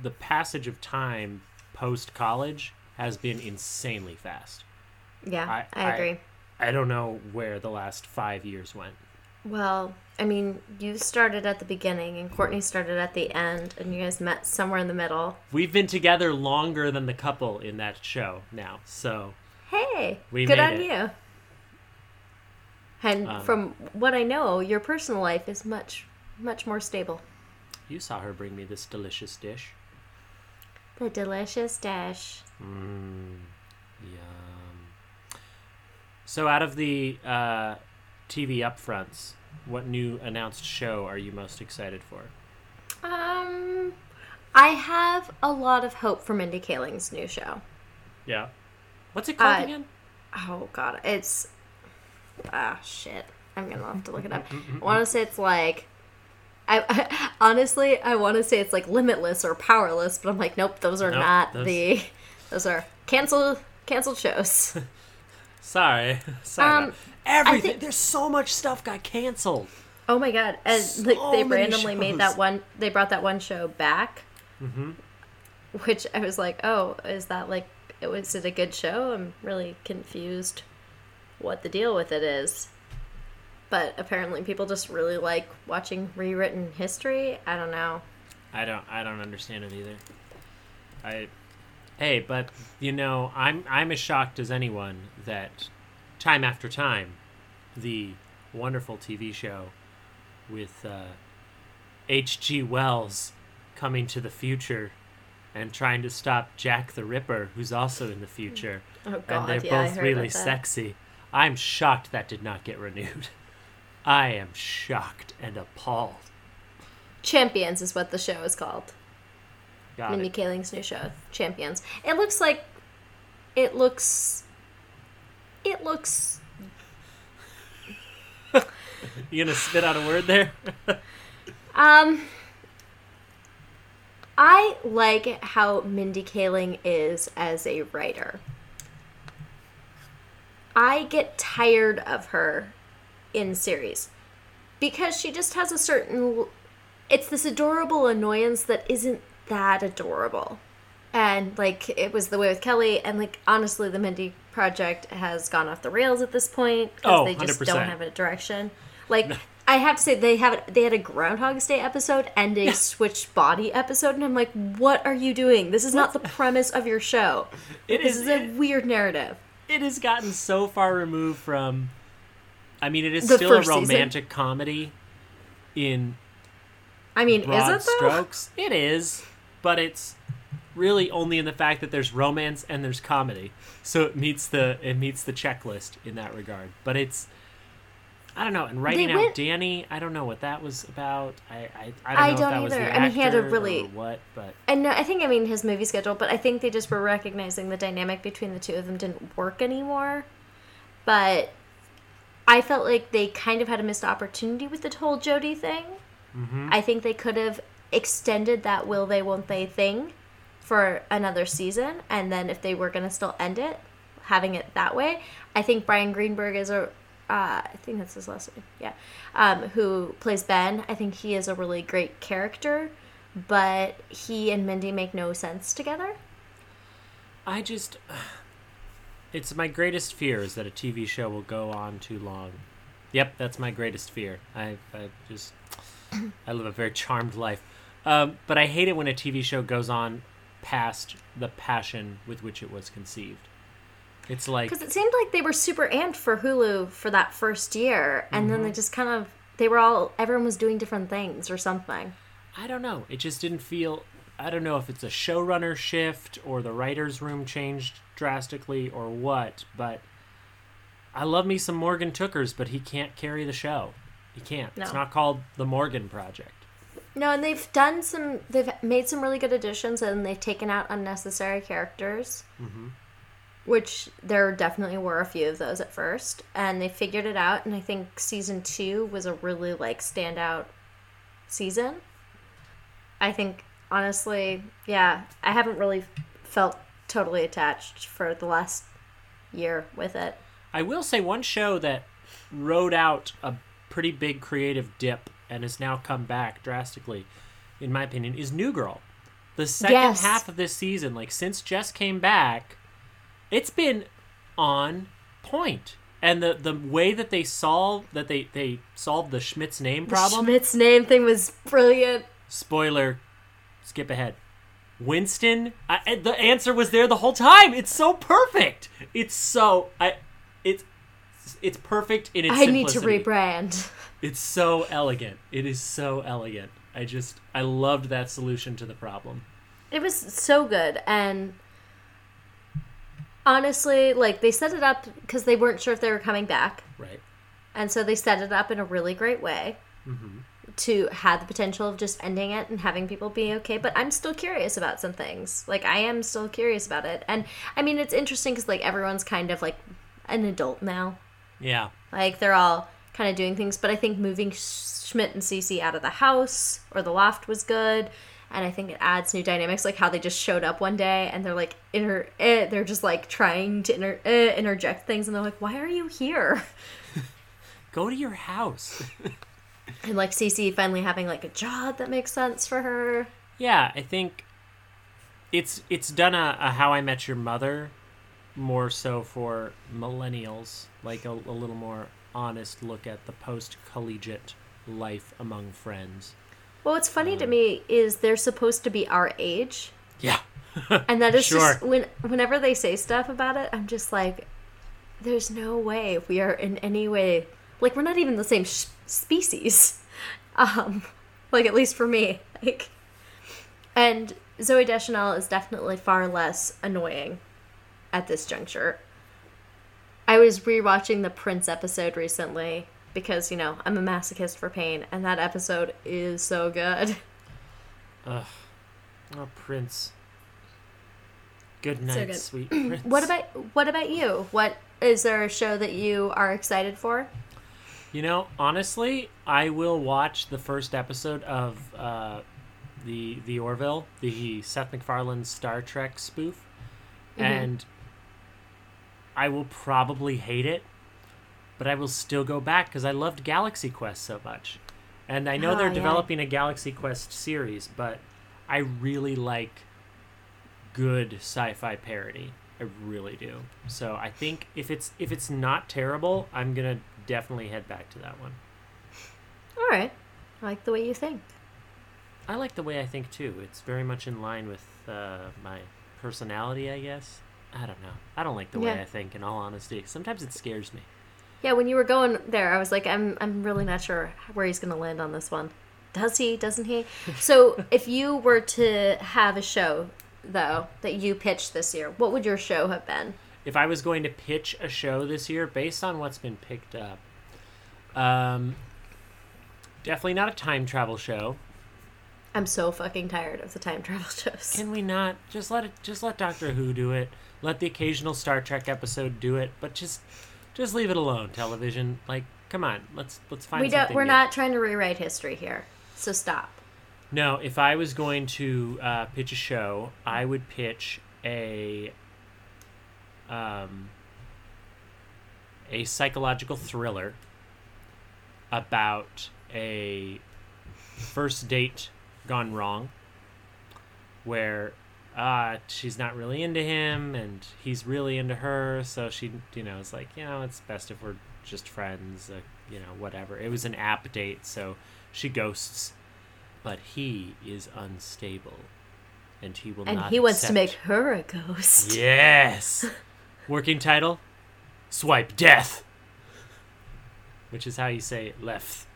the passage of time post college has been insanely fast. Yeah, I- I, agree. I don't know where the last five years went. Well, I mean, you started at the beginning and Courtney started at the end, and you guys met somewhere in the middle. We've been together longer than the couple in that show now, so Hey, We good on it. you. And Um, from what I know, your personal life is much, much more stable. you saw her bring me this delicious dish. The delicious dish. Mmm, yum. So, out of the uh, TV upfronts, what new announced show are you most excited for? Um, I have a lot of hope for Mindy Kaling's new show. Yeah. What's it called Uh, again? Oh God, it's ah shit. I'm gonna have to look it up. I want to say it's like. I, honestly, I want to say it's like limitless or powerless, but I'm like, nope, those are Nope, not those- the, those are canceled canceled shows. Sorry. Sorry. Um, Everything. think- There's so much stuff got canceled. Oh my god! And So like, they randomly made that one. They brought that one show back, Mm-hmm. which I was like, "Oh, is that like? Was it a good show?" I'm really confused what the deal with it is. But apparently, people just really like watching rewritten history. I don't know. I don't. I don't understand it either. I. Hey, but you know, I'm I'm as shocked as anyone that time after time, the wonderful TV show with uh, H.G. Wells coming to the future and trying to stop Jack the Ripper, who's also in the future, Oh and they're yeah, both really sexy. I'm shocked that did not get renewed. I am shocked and appalled. Champions is what the show is called. Got Mindy it. Kaling's new show, Champions. It looks like. It looks. It looks You gonna spit out a word there? Um, I like how Mindy Kaling is as a writer. I get tired of her in series because she just has a certain. It's this adorable annoyance that isn't that adorable. And like it was the way with Kelly, and like honestly, the Mindy project has gone off the rails at this point because Oh, they just 100%. don't have a direction. Like I have to say, they have they had a Groundhog's Day episode and a switched body episode, and I'm like, what are you doing? This is not the premise of your show. It this is- is a weird narrative. it has gotten so far removed from I mean it is The still a first season. romantic comedy in I mean, broad is it though? strokes. It is, but it's really only in the fact that there's romance and there's comedy. So it meets the it meets the checklist in that regard. But it's I don't know. And writing out Danny, I don't know what that was about. I I, I don't I know if don't that was the either. I mean, he had a really- what, but And no, I think I mean his movie schedule, but I think they just were recognizing the dynamic between the two of them didn't work anymore. But I felt like they kind of had a missed opportunity with the whole Jody thing. Mm-hmm. I think they could have extended that will they won't they thing for another season, and then if they were gonna still end it, having it that way. I think Bryan Greenberg is a uh, I think that's his last name. Yeah, um, who plays Ben. I think he is a really great character, but he and Mindy make no sense together. I just it's my greatest fear is that a TV show will go on too long. Yep, that's my greatest fear. I I just I live a very charmed life. Um, but I hate it when a TV show goes on past the passion with which it was conceived. It's like Because it seemed like they were super amped for Hulu for that first year, and then they Mm-hmm. just kind of they were all everyone was doing different things or something. I don't know. It just didn't feel. I don't know if it's a showrunner shift or the writers' room changed drastically or what, but I love me some Morgan Tookers, but he can't carry the show. He can't. It's not called the Morgan Project. No, and they've done some. They've made some really good additions, and they've taken out unnecessary characters. Mm-hmm. Which there definitely were a few of those at first, and they figured it out. And I think season two was a really like standout season. I think honestly, yeah, I haven't really felt totally attached for the last year with it. I will say one show that rode out a pretty big creative dip and has now come back drastically, in my opinion, is New Girl. The second Yes. half of this season, like since Jess came back, it's been on point. And the, the way that they solve that they, they solved the Schmidt's name problem. The Schmidt's name thing was brilliant. Spoiler, skip ahead. Winston, I, the answer was there the whole time. It's so perfect. It's so I, it's it's perfect in its I need to rebrand. It's so elegant. It is so elegant. I just I loved that solution to the problem. It was so good, and honestly, like they set it up because they weren't sure if they were coming back, Right. and so they set it up in a really great way mm-hmm. to have the potential of just ending it and having people be okay. But I'm still curious about some things. Like I am still curious about it, and I mean it's interesting because like everyone's kind of like an adult now. Yeah. Like they're all kind of doing things, but I think moving Schmidt and Cece out of the house or the loft was good, and I think it adds new dynamics. Like how they just showed up one day and they're like inter, eh, they're just like trying to inter, eh, interject things, and they're like, "Why are you here?" Go to your house. And like Cece finally having like a job that makes sense for her. yeah, I think it's it's done a, a How I Met Your Mother more so for millennials, like a, a little more honest look at the post collegiate life among friends. Well, what's funny to me is they're supposed to be our age, Yeah. and that is Sure. just when whenever they say stuff about it, I'm just like, there's no way we are in any way like we're not even the same sh- species, um, like at least for me, like, and Zooey Deschanel is definitely far less annoying at this juncture. I was rewatching the Prince episode recently because you know I'm a masochist for pain, and that episode is so good. Ugh. Oh, Prince. Good So night, good. sweet Prince. What about what about you? What is there a show that you are excited for? You know, honestly, I will watch the first episode of uh, the the Orville, the Seth MacFarlane Star Trek spoof, Mm-hmm. and I will probably hate it, but I will still go back because I loved Galaxy Quest so much, and I know Ah, they're yeah. developing a Galaxy Quest series, but I really like good sci-fi parody. I really do. So I think if it's if it's not terrible, I'm gonna definitely head back to that one. All right, I like the way you think. I like the way I think too. It's very much in line with uh, my personality, I guess. I don't know. I don't like the way I think. In all honesty, sometimes it scares me. Yeah, when you were going there, I was like, I'm I'm really not sure where he's gonna land on this one. Does he? Doesn't he? So, if you were to have a show though that you pitched this year, what would your show have been? If I was going to pitch a show this year, based on what's been picked up, um, definitely not a time travel show. I'm so fucking tired of the time travel shows. Can we not just let it? Just let Doctor Who do it. Let the occasional Star Trek episode do it. But just, just leave it alone. Television, like, come on. Let's let's find we don't. something We're new. not trying to rewrite history here, so stop. No, if I was going to uh, pitch a show, I would pitch a um, a psychological thriller about a first date gone wrong, where uh, she's not really into him and he's really into her. So she, you know, is like, you know, it's best if we're just friends. Uh, you know, whatever. It was an app date, so she ghosts but he is unstable and he will And not he wants to make her a ghost. yes working title swipe death which is how you say left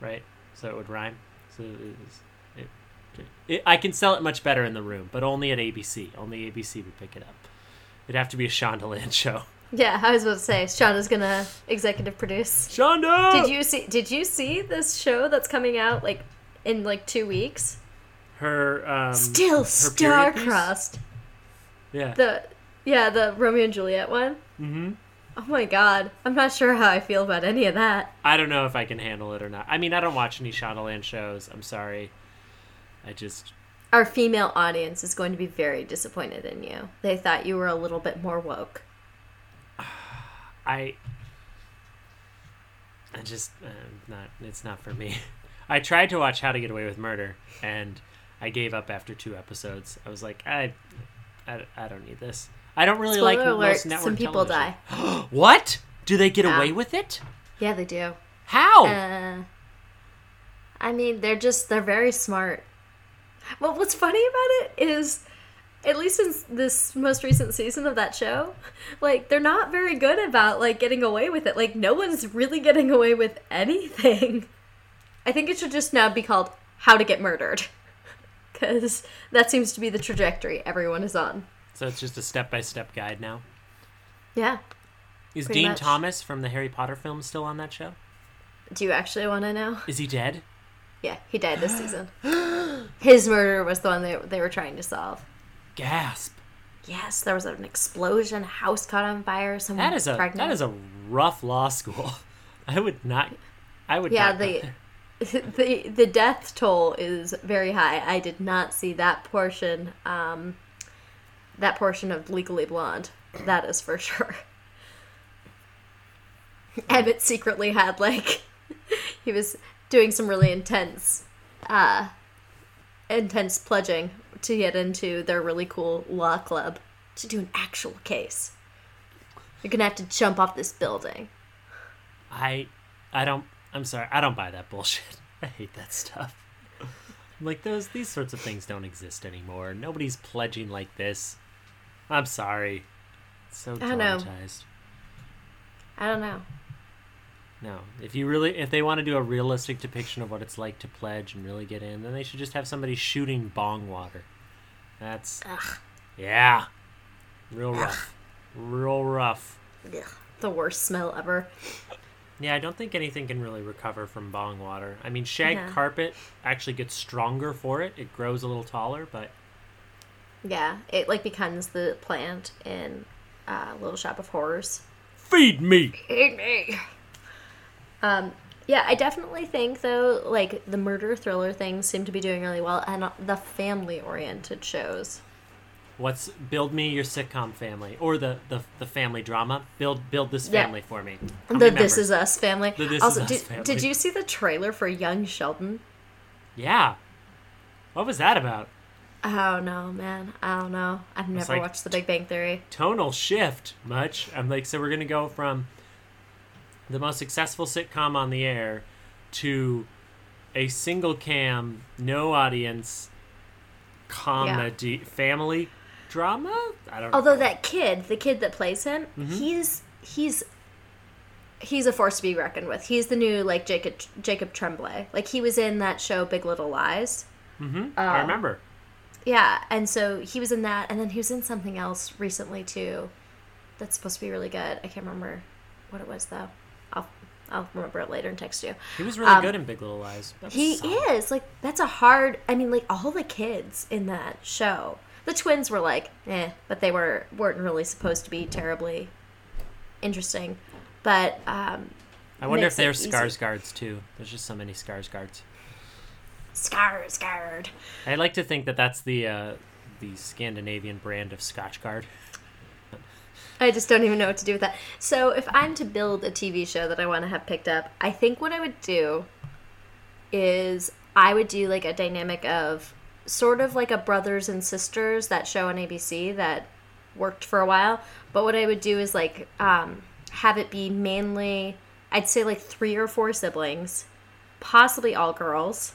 right so it would rhyme so it is, it, it, i can sell it much better in the room but only at abc only abc would pick it up it'd have to be a shondaland show Yeah, I was about to say Shonda's gonna executive produce. Shonda. Did you see? Did you see this show that's coming out like in like two weeks? Her um, Still her star-crossed. Yeah. The yeah, the Romeo and Juliet one. mm-hmm. Oh my god, I'm not sure how I feel about any of that. I don't know if I can handle it or not. I mean, I don't watch any Shondaland shows. I'm sorry. I just Our female audience is going to be very disappointed in you. They thought you were a little bit more woke. I I just uh, not it's not for me. I tried to watch How to Get Away with Murder and I gave up after two episodes. I was like, I I, I don't need this. I don't really like Spoiler alert, most network some people television. what? Do they get Yeah. away with it? Yeah, they do. How? Uh, I mean, they're just they're very smart. Well, what's funny about it is, at least in this most recent season of that show, like they're not very good about like getting away with it. Like no one's really getting away with anything. I think it should just now be called "How to Get Murdered," because that seems to be the trajectory everyone is on. so it's just a step-by-step guide now. Yeah. Is Dean much. Thomas from the Harry Potter films still on that show? Do you actually want to know? Is he dead? Yeah, he died this season. His murder was the one they, they were trying to solve. Gasp. Yes, there was an explosion, a house caught on fire, someone That is a pregnant. that is a rough law school. I would not. I would. yeah, not the the the death toll is very high. I did not see that portion um that portion of Legally Blonde. That is for sure. Emmett secretly had like he was doing some really intense uh intense pledging to get into their really cool law club to do an actual case. You're gonna have to jump off this building. I I don't. I'm sorry. I don't buy that bullshit. I hate that stuff. Like those these sorts of things don't exist anymore. Nobody's pledging like this. I'm sorry. So I know. traumatized. I don't know. No, if you really, if they want to do a realistic depiction of what it's like to pledge and really get in, then they should just have somebody shooting bong water. That's Ugh. yeah, real rough, real rough. Ugh, the worst smell ever. Yeah, I don't think anything can really recover from bong water. I mean, shag No. carpet actually gets stronger for it. It grows a little taller, but Yeah, it like becomes the plant in uh, Little Shop of Horrors. feed me. Feed me. Um, yeah, I definitely think though, like the murder thriller things seem to be doing really well, and the family-oriented shows. What's build me your sitcom family or the the, the family drama? Build build this Yeah. family for me. How The This? Is Us family. The This Is also, Us did, family. did you see the trailer for Young Sheldon? Yeah. What was that about? I don't know, man. I don't know. I've never like- watched The Big Bang Theory. tonal shift much. I'm like, so we're gonna go from the most successful sitcom on the air to a single cam, no audience comedy family drama. I don't. Although that kid, the kid that plays him, Mm-hmm. he's he's he's a force to be reckoned with. He's the new like Jacob Jacob Tremblay. Like he was in that show Big Little Lies. Mm-hmm. I remember. Yeah, and so he was in that, and then he was in something else recently too. That's supposed to be really good. I can't remember what it was though. I'll remember it later and text you. He was really Um, good in Big Little Lies. He solid. is like that's a hard. I mean, like all the kids in that show. The twins were like, eh, but they were weren't really supposed to be terribly interesting. But um, I wonder if they're scars guards too. There's just so many Skarsgårds. Scars guard. I like to think that that's the uh, the Scandinavian brand of Scotchgard. I just don't even know what to do with that. So if I'm to build a TV show that I want to have picked up, I think what I would do is I would do like a dynamic of sort of like a brothers and sisters that show on ABC that worked for a while. But what I would do is like um, have it be mainly I'd say like three or four siblings, possibly all girls.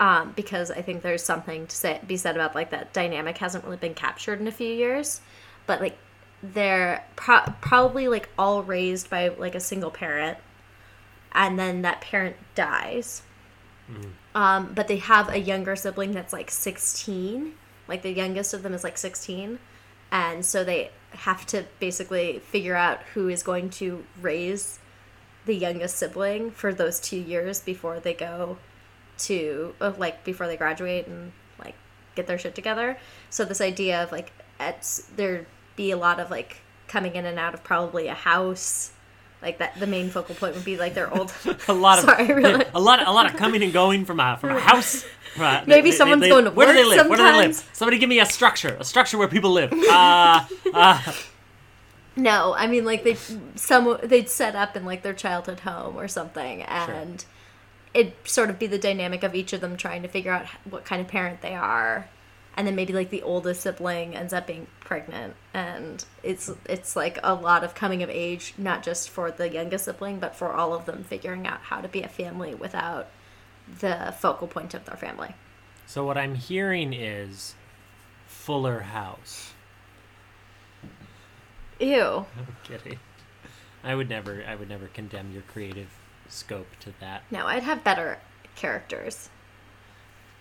Um, because I think there's something to say be said about like that dynamic hasn't really been captured in a few years, but like they're pro- probably like all raised by like a single parent, and then that parent dies. Um, but they have a younger sibling that's like 16, like the youngest of them is like 16, and so they have to basically figure out who is going to raise the youngest sibling for those two years before they go to uh, like before they graduate and like get their shit together. So this idea of like it's there be a lot of like coming in and out of probably a house. Like that, the main focal point would be like their old. a lot of Sorry, really. a lot, a lot of coming and going from a from a house. Uh, Maybe someone's going to Where do they work live? Where do they live? Somebody give me a structure, a structure where people live. Uh, uh, No, I mean like they some they'd set up in like their childhood home or something, and it'd sort of be the dynamic of each of them trying to figure out what kind of parent they are, and then maybe like the oldest sibling ends up being pregnant, and it's it's like a lot of coming of age, not just for the youngest sibling, but for all of them figuring out how to be a family without the focal point of their family. so what I'm hearing is Fuller House. Ew. I'm kidding. I would never, I would never condemn your creative scope to that. No, I'd have better characters.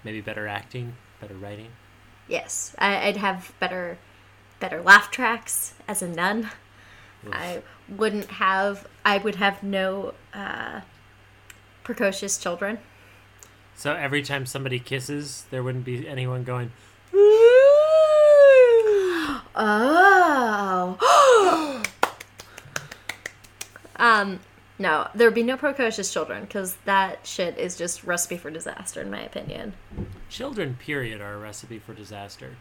Maybe better acting, better writing. Yes, I, I'd have better, better laugh tracks as a nun. I wouldn't have. I would have no uh, precocious children. So every time somebody kisses, there wouldn't be anyone going. Oh. um. No, there'd be no precocious children because that shit is just recipe for disaster, in my opinion. Children, period, are a recipe for disaster.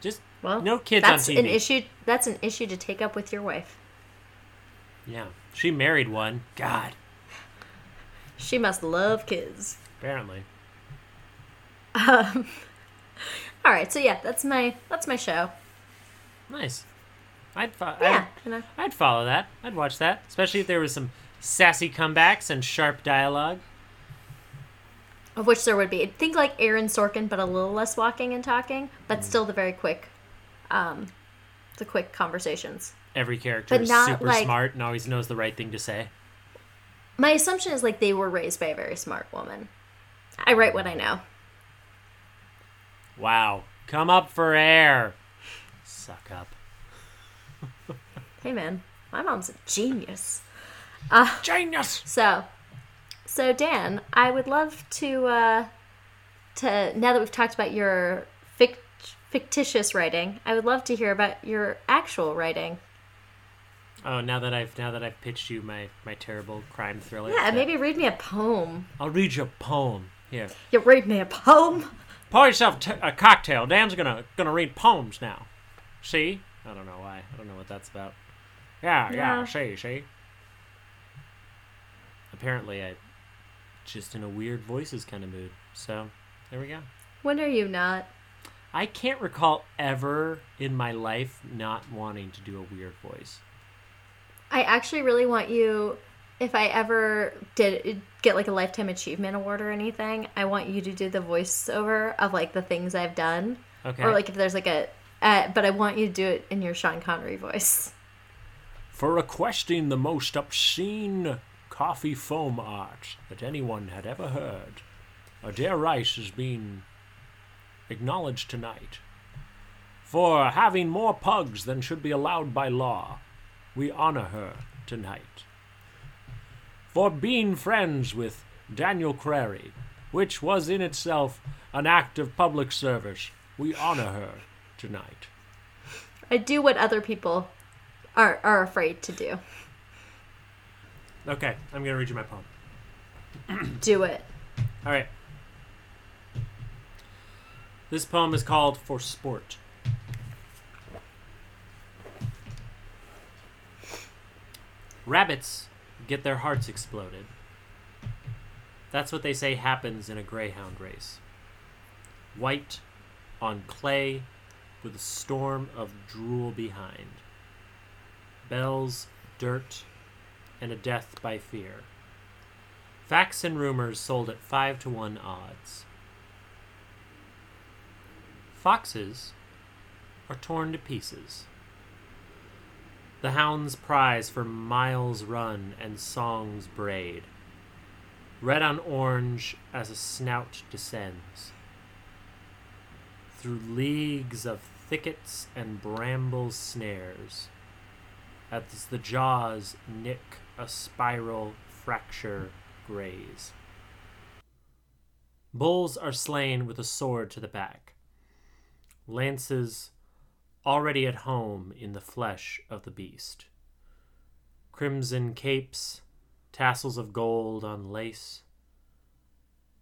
Just Well, no kids on that's TV. an issue. That's an issue to take up with your wife. Yeah, she married one. God, She must love kids. apparently. Um, all right, so yeah, that's my that's my show. Nice. I'd fo- Yeah, you know. I'd, I'd follow that. I'd watch that, especially if there was some sassy comebacks and sharp dialogue. Of which there would be. Think like Aaron Sorkin, but a little less walking and talking, but still the very quick, um, the quick conversations. Every character But is super like- smart and always knows the right thing to say. My assumption is like they were raised by a very smart woman. I write what I know. Wow. Come up for air. Suck up. Hey man, my mom's a genius. Genius! So, so Dan, I would love to uh, to now that we've talked about your fic- fictitious writing, I would love to hear about your actual writing. Oh, now that I've now that I've pitched you my my terrible crime thriller. Yeah, maybe read me a poem. I'll read you a poem. Here, You read me a poem. pour yourself t- a cocktail. Dan's gonna gonna read poems now. See? I don't know why. I don't know what that's about. Yeah, yeah. Yeah. See, see. Apparently, I just in a weird voices kind of mood. So there we go. When are you not? I can't recall ever in my life not wanting to do a weird voice. I actually really want you. If I ever did get like a lifetime achievement award or anything, I want you to do the voiceover of like the things I've done, Okay. or like if there's like a. Uh, but I want you to do it in your Sean Connery voice. For requesting the most obscene coffee foam art that anyone had ever heard. Adair Rice is being acknowledged tonight. For having more pugs than should be allowed by law, we honor her tonight. For being friends with Daniel Crary, which was in itself an act of public service, we honor her tonight. I do what other people are are afraid to do. Okay, I'm going to read you my poem. Do it. All right. This poem is called For Sport. Rabbits get their hearts exploded. That's what they say happens in a greyhound race. White on clay with a storm of drool behind. Bells, dirt, and a death by fear. Facts and rumors sold at 5 to 1 odds. Foxes are torn to pieces. The hound's prize for miles run and songs braid. Red on orange as a snout descends. through leagues of thickets and bramble snares. As the jaws nick a spiral fracture graze. Bulls are slain with a sword to the back. Lances already at home in the flesh of the beast. Crimson capes, tassels of gold on lace,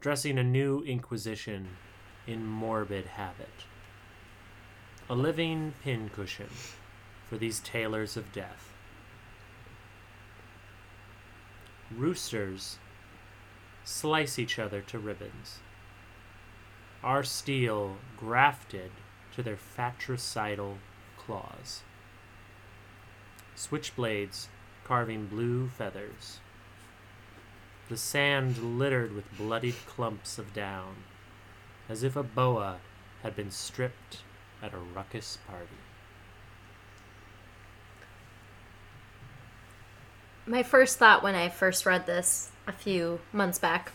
dressing a new inquisition in morbid habit. A living pincushion for these tailors of death. Roosters slice each other to ribbons. Our steel grafted to their fratricidal claws. Switchblades carving blue feathers. The sand littered with bloodied clumps of down, as if a boa had been stripped at a ruckus party. My first thought when I first read this a few months back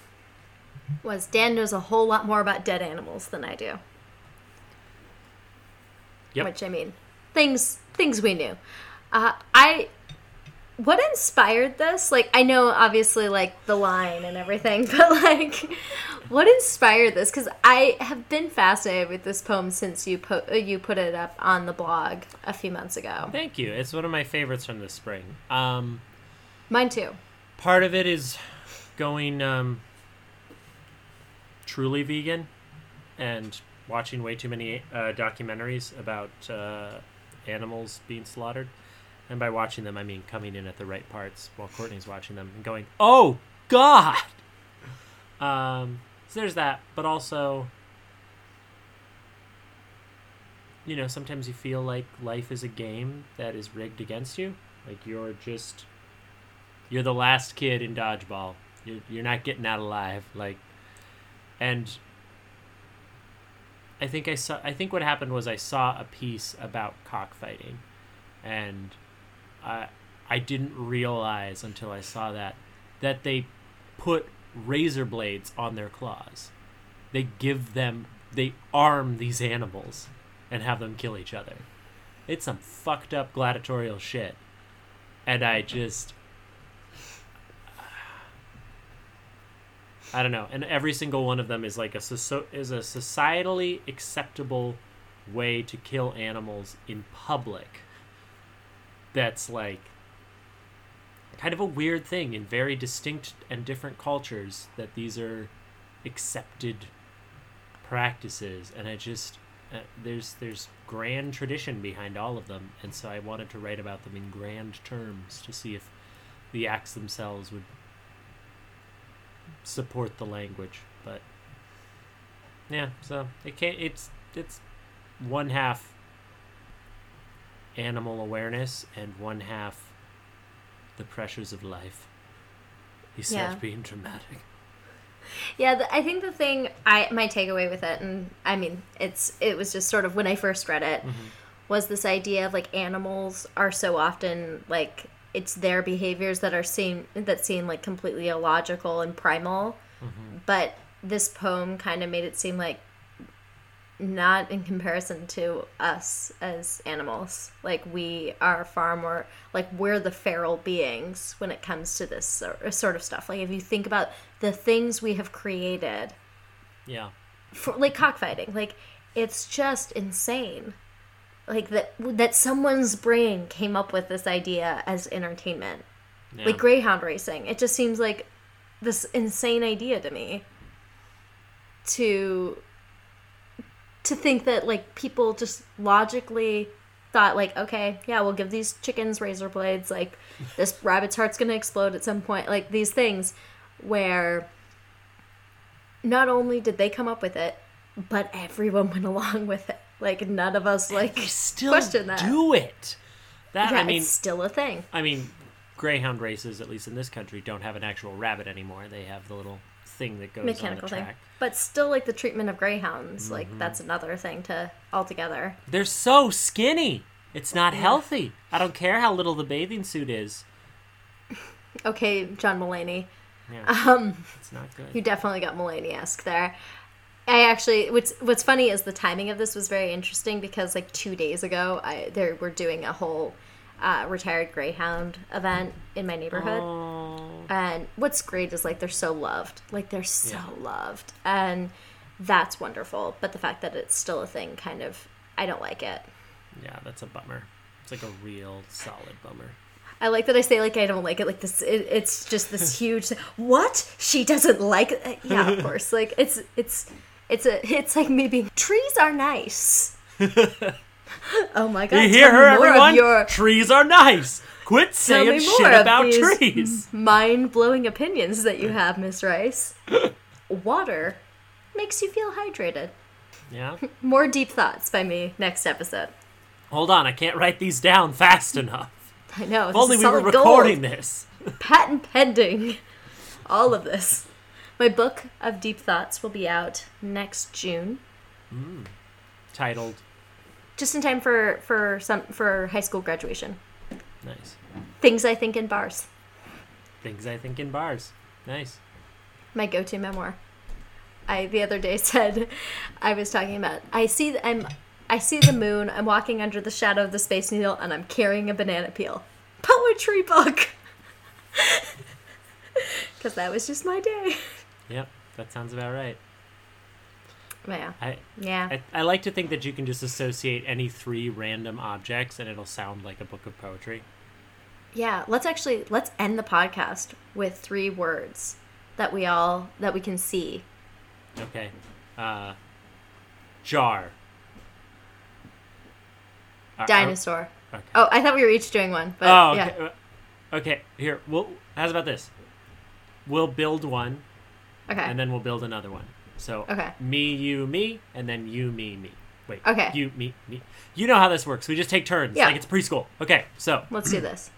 was Dan knows a whole lot more about dead animals than I do. Yep. Which I mean, things things we knew. Uh, I what inspired this? Like I know obviously like the line and everything, but like what inspired this? Because I have been fascinated with this poem since you put you put it up on the blog a few months ago. Thank you. It's one of my favorites from the spring. Um, Mine too. part of it is going um, truly vegan and watching way too many uh, documentaries about uh, animals being slaughtered. And by watching them, I mean coming in at the right parts while Courtney's watching them and going, "Oh God!" Um, so there's that, but also, you know, sometimes you feel like life is a game that is rigged against you. Like you're just you're the last kid in dodgeball. You're, you're not getting out alive. Like, and I think I saw. I think what happened was I saw a piece about cockfighting, and I I didn't realize until I saw that that they put razor blades on their claws. They give them. They arm these animals and have them kill each other. It's some fucked up gladiatorial shit. And I just I don't know. And every single one of them is like a is a societally acceptable way to kill animals in public. That's like kind of a weird thing in very distinct and different cultures that these are accepted practices and I just uh, there's there's grand tradition behind all of them and so I wanted to write about them in grand terms to see if the acts themselves would support the language but yeah so it can't it's it's one half animal awareness and one half the pressures of life. He said Yeah. being dramatic. Yeah, the, I think the thing I my takeaway with it, and I mean, it's it was just sort of when I first read it, mm-hmm. was this idea of like animals are so often like it's their behaviors that are seen that seem like completely illogical and primal, mm-hmm. but this poem kind of made it seem like not in comparison to us as animals. Like we are far more like we're the feral beings when it comes to this sort of stuff. Like if you think about the things we have created yeah for like cockfighting, like it's just insane. Like that that someone's brain came up with this idea as entertainment. yeah Like greyhound racing. It just seems like this insane idea to me. To to think that like people just logically thought like okay yeah we'll give these chickens razor blades like this rabbit's heart's gonna explode at some point like these things where not only did they come up with it but everyone went along with it like none of us like they still question that do it that yeah i mean it's still a thing I mean, greyhound races, at least in this country, don't have an actual rabbit anymore. They have the little thing that goes mechanical on the thing track. but still like the treatment of greyhounds Mm-hmm. like that's another thing to altogether They're so skinny. It's not healthy. I don't care how little the bathing suit is. okay john mulaney Yeah, um it's not good. You definitely got Mulaney-esque there. I actually what's what's funny is the timing of this was very interesting because like two days ago I they were doing a whole uh, retired greyhound event in my neighborhood. Oh, And what's great is like they're so loved. Like they're so Yeah. loved. And that's wonderful. But the fact that it's still a thing kind of I don't like it. yeah, that's a bummer. It's like a real solid bummer. I like that I say like I don't like it like this it, it's just this huge what? She doesn't like it. Yeah, of course. Like it's it's it's a it's like me being trees are nice. oh my god. You hear tell her, me more everyone? Your Trees are nice. Quit Tell saying me shit more of about these- trees. mind-blowing opinions that you have, Miss Rice. Water makes you feel hydrated. Yeah. More deep thoughts by me next episode. Hold on, I can't write these down fast enough. I know. If only we were solid gold. recording this. Patent pending. All of this. My book of deep thoughts will be out next June, mm. Titled just in time for for some for high school graduation. Nice. Things I think in bars. Things I think in bars. Nice. my go-to memoir. I the other day said I was talking about I see I'm I see the moon. I'm walking under the shadow of the space needle, and I'm carrying a banana peel. Poetry book. Because that was just my day. Yep, that sounds about right. Yeah, I, yeah. I I like to think that you can just associate any three random objects and it'll sound like a book of poetry. Yeah, let's actually let's end the podcast with three words that we all that we can see. Okay. Uh jar. Are- Dinosaur. okay. Oh, I thought we were each doing one, but oh, yeah. okay. uh, Okay, here. We'll how's about this? We'll build one Okay. and then we'll build another one. So Okay. me, you, me, and then you, me, me. Wait. Okay. You, me, me. You know how this works. We just take turns. Yeah. Like it's preschool. Okay, so Let's do this.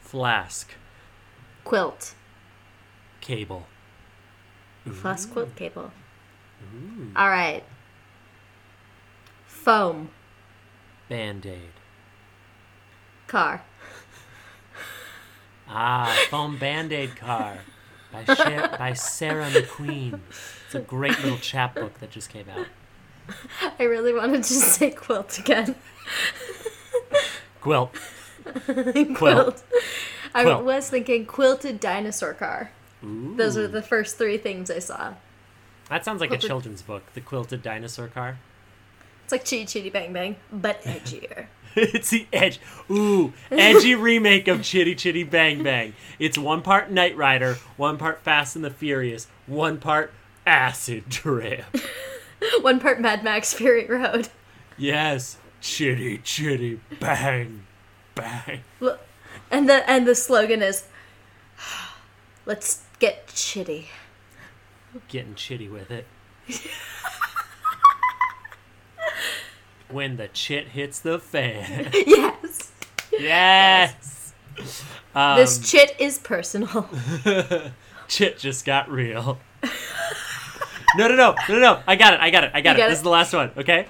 flask, Quilt. cable, flask, quilt cable. All right. Foam. band-aid. Car. Ah, foam band-aid car by Sher- by Sarah McQueen. It's a great little chapbook that just came out. I really wanted to say quilt again. Quilt. quilt. I Quilt. was thinking quilted dinosaur car. Ooh. Those are the first three things I saw. That sounds like a children's book. The quilted dinosaur car. It's like Chitty Chitty Bang Bang, but edgier. it's the edge. Ooh, edgy remake of Chitty Chitty Bang Bang. It's one part Knight Rider, one part Fast and the Furious, one part acid trip. One part Mad Max Fury Road. Yes, Chitty Chitty Bang Bang. And the and the slogan is, "Let's get chitty." Getting chitty with it. When the chit hits the fan. yes. Yes. Um, This chit is personal. Chit just got real. no, no, no, no, no. I got it. I got it. I got it. got This is the last one. Okay.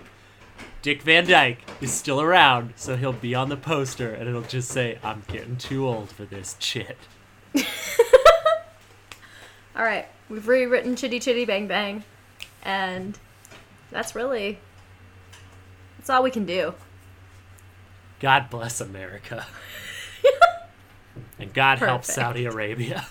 Dick Van Dyke is still around, so he'll be on the poster, and it'll just say, "I'm getting too old for this chit." All right, we've rewritten Chitty Chitty Bang Bang, and that's really that's all we can do. God bless America, and God help Saudi Arabia.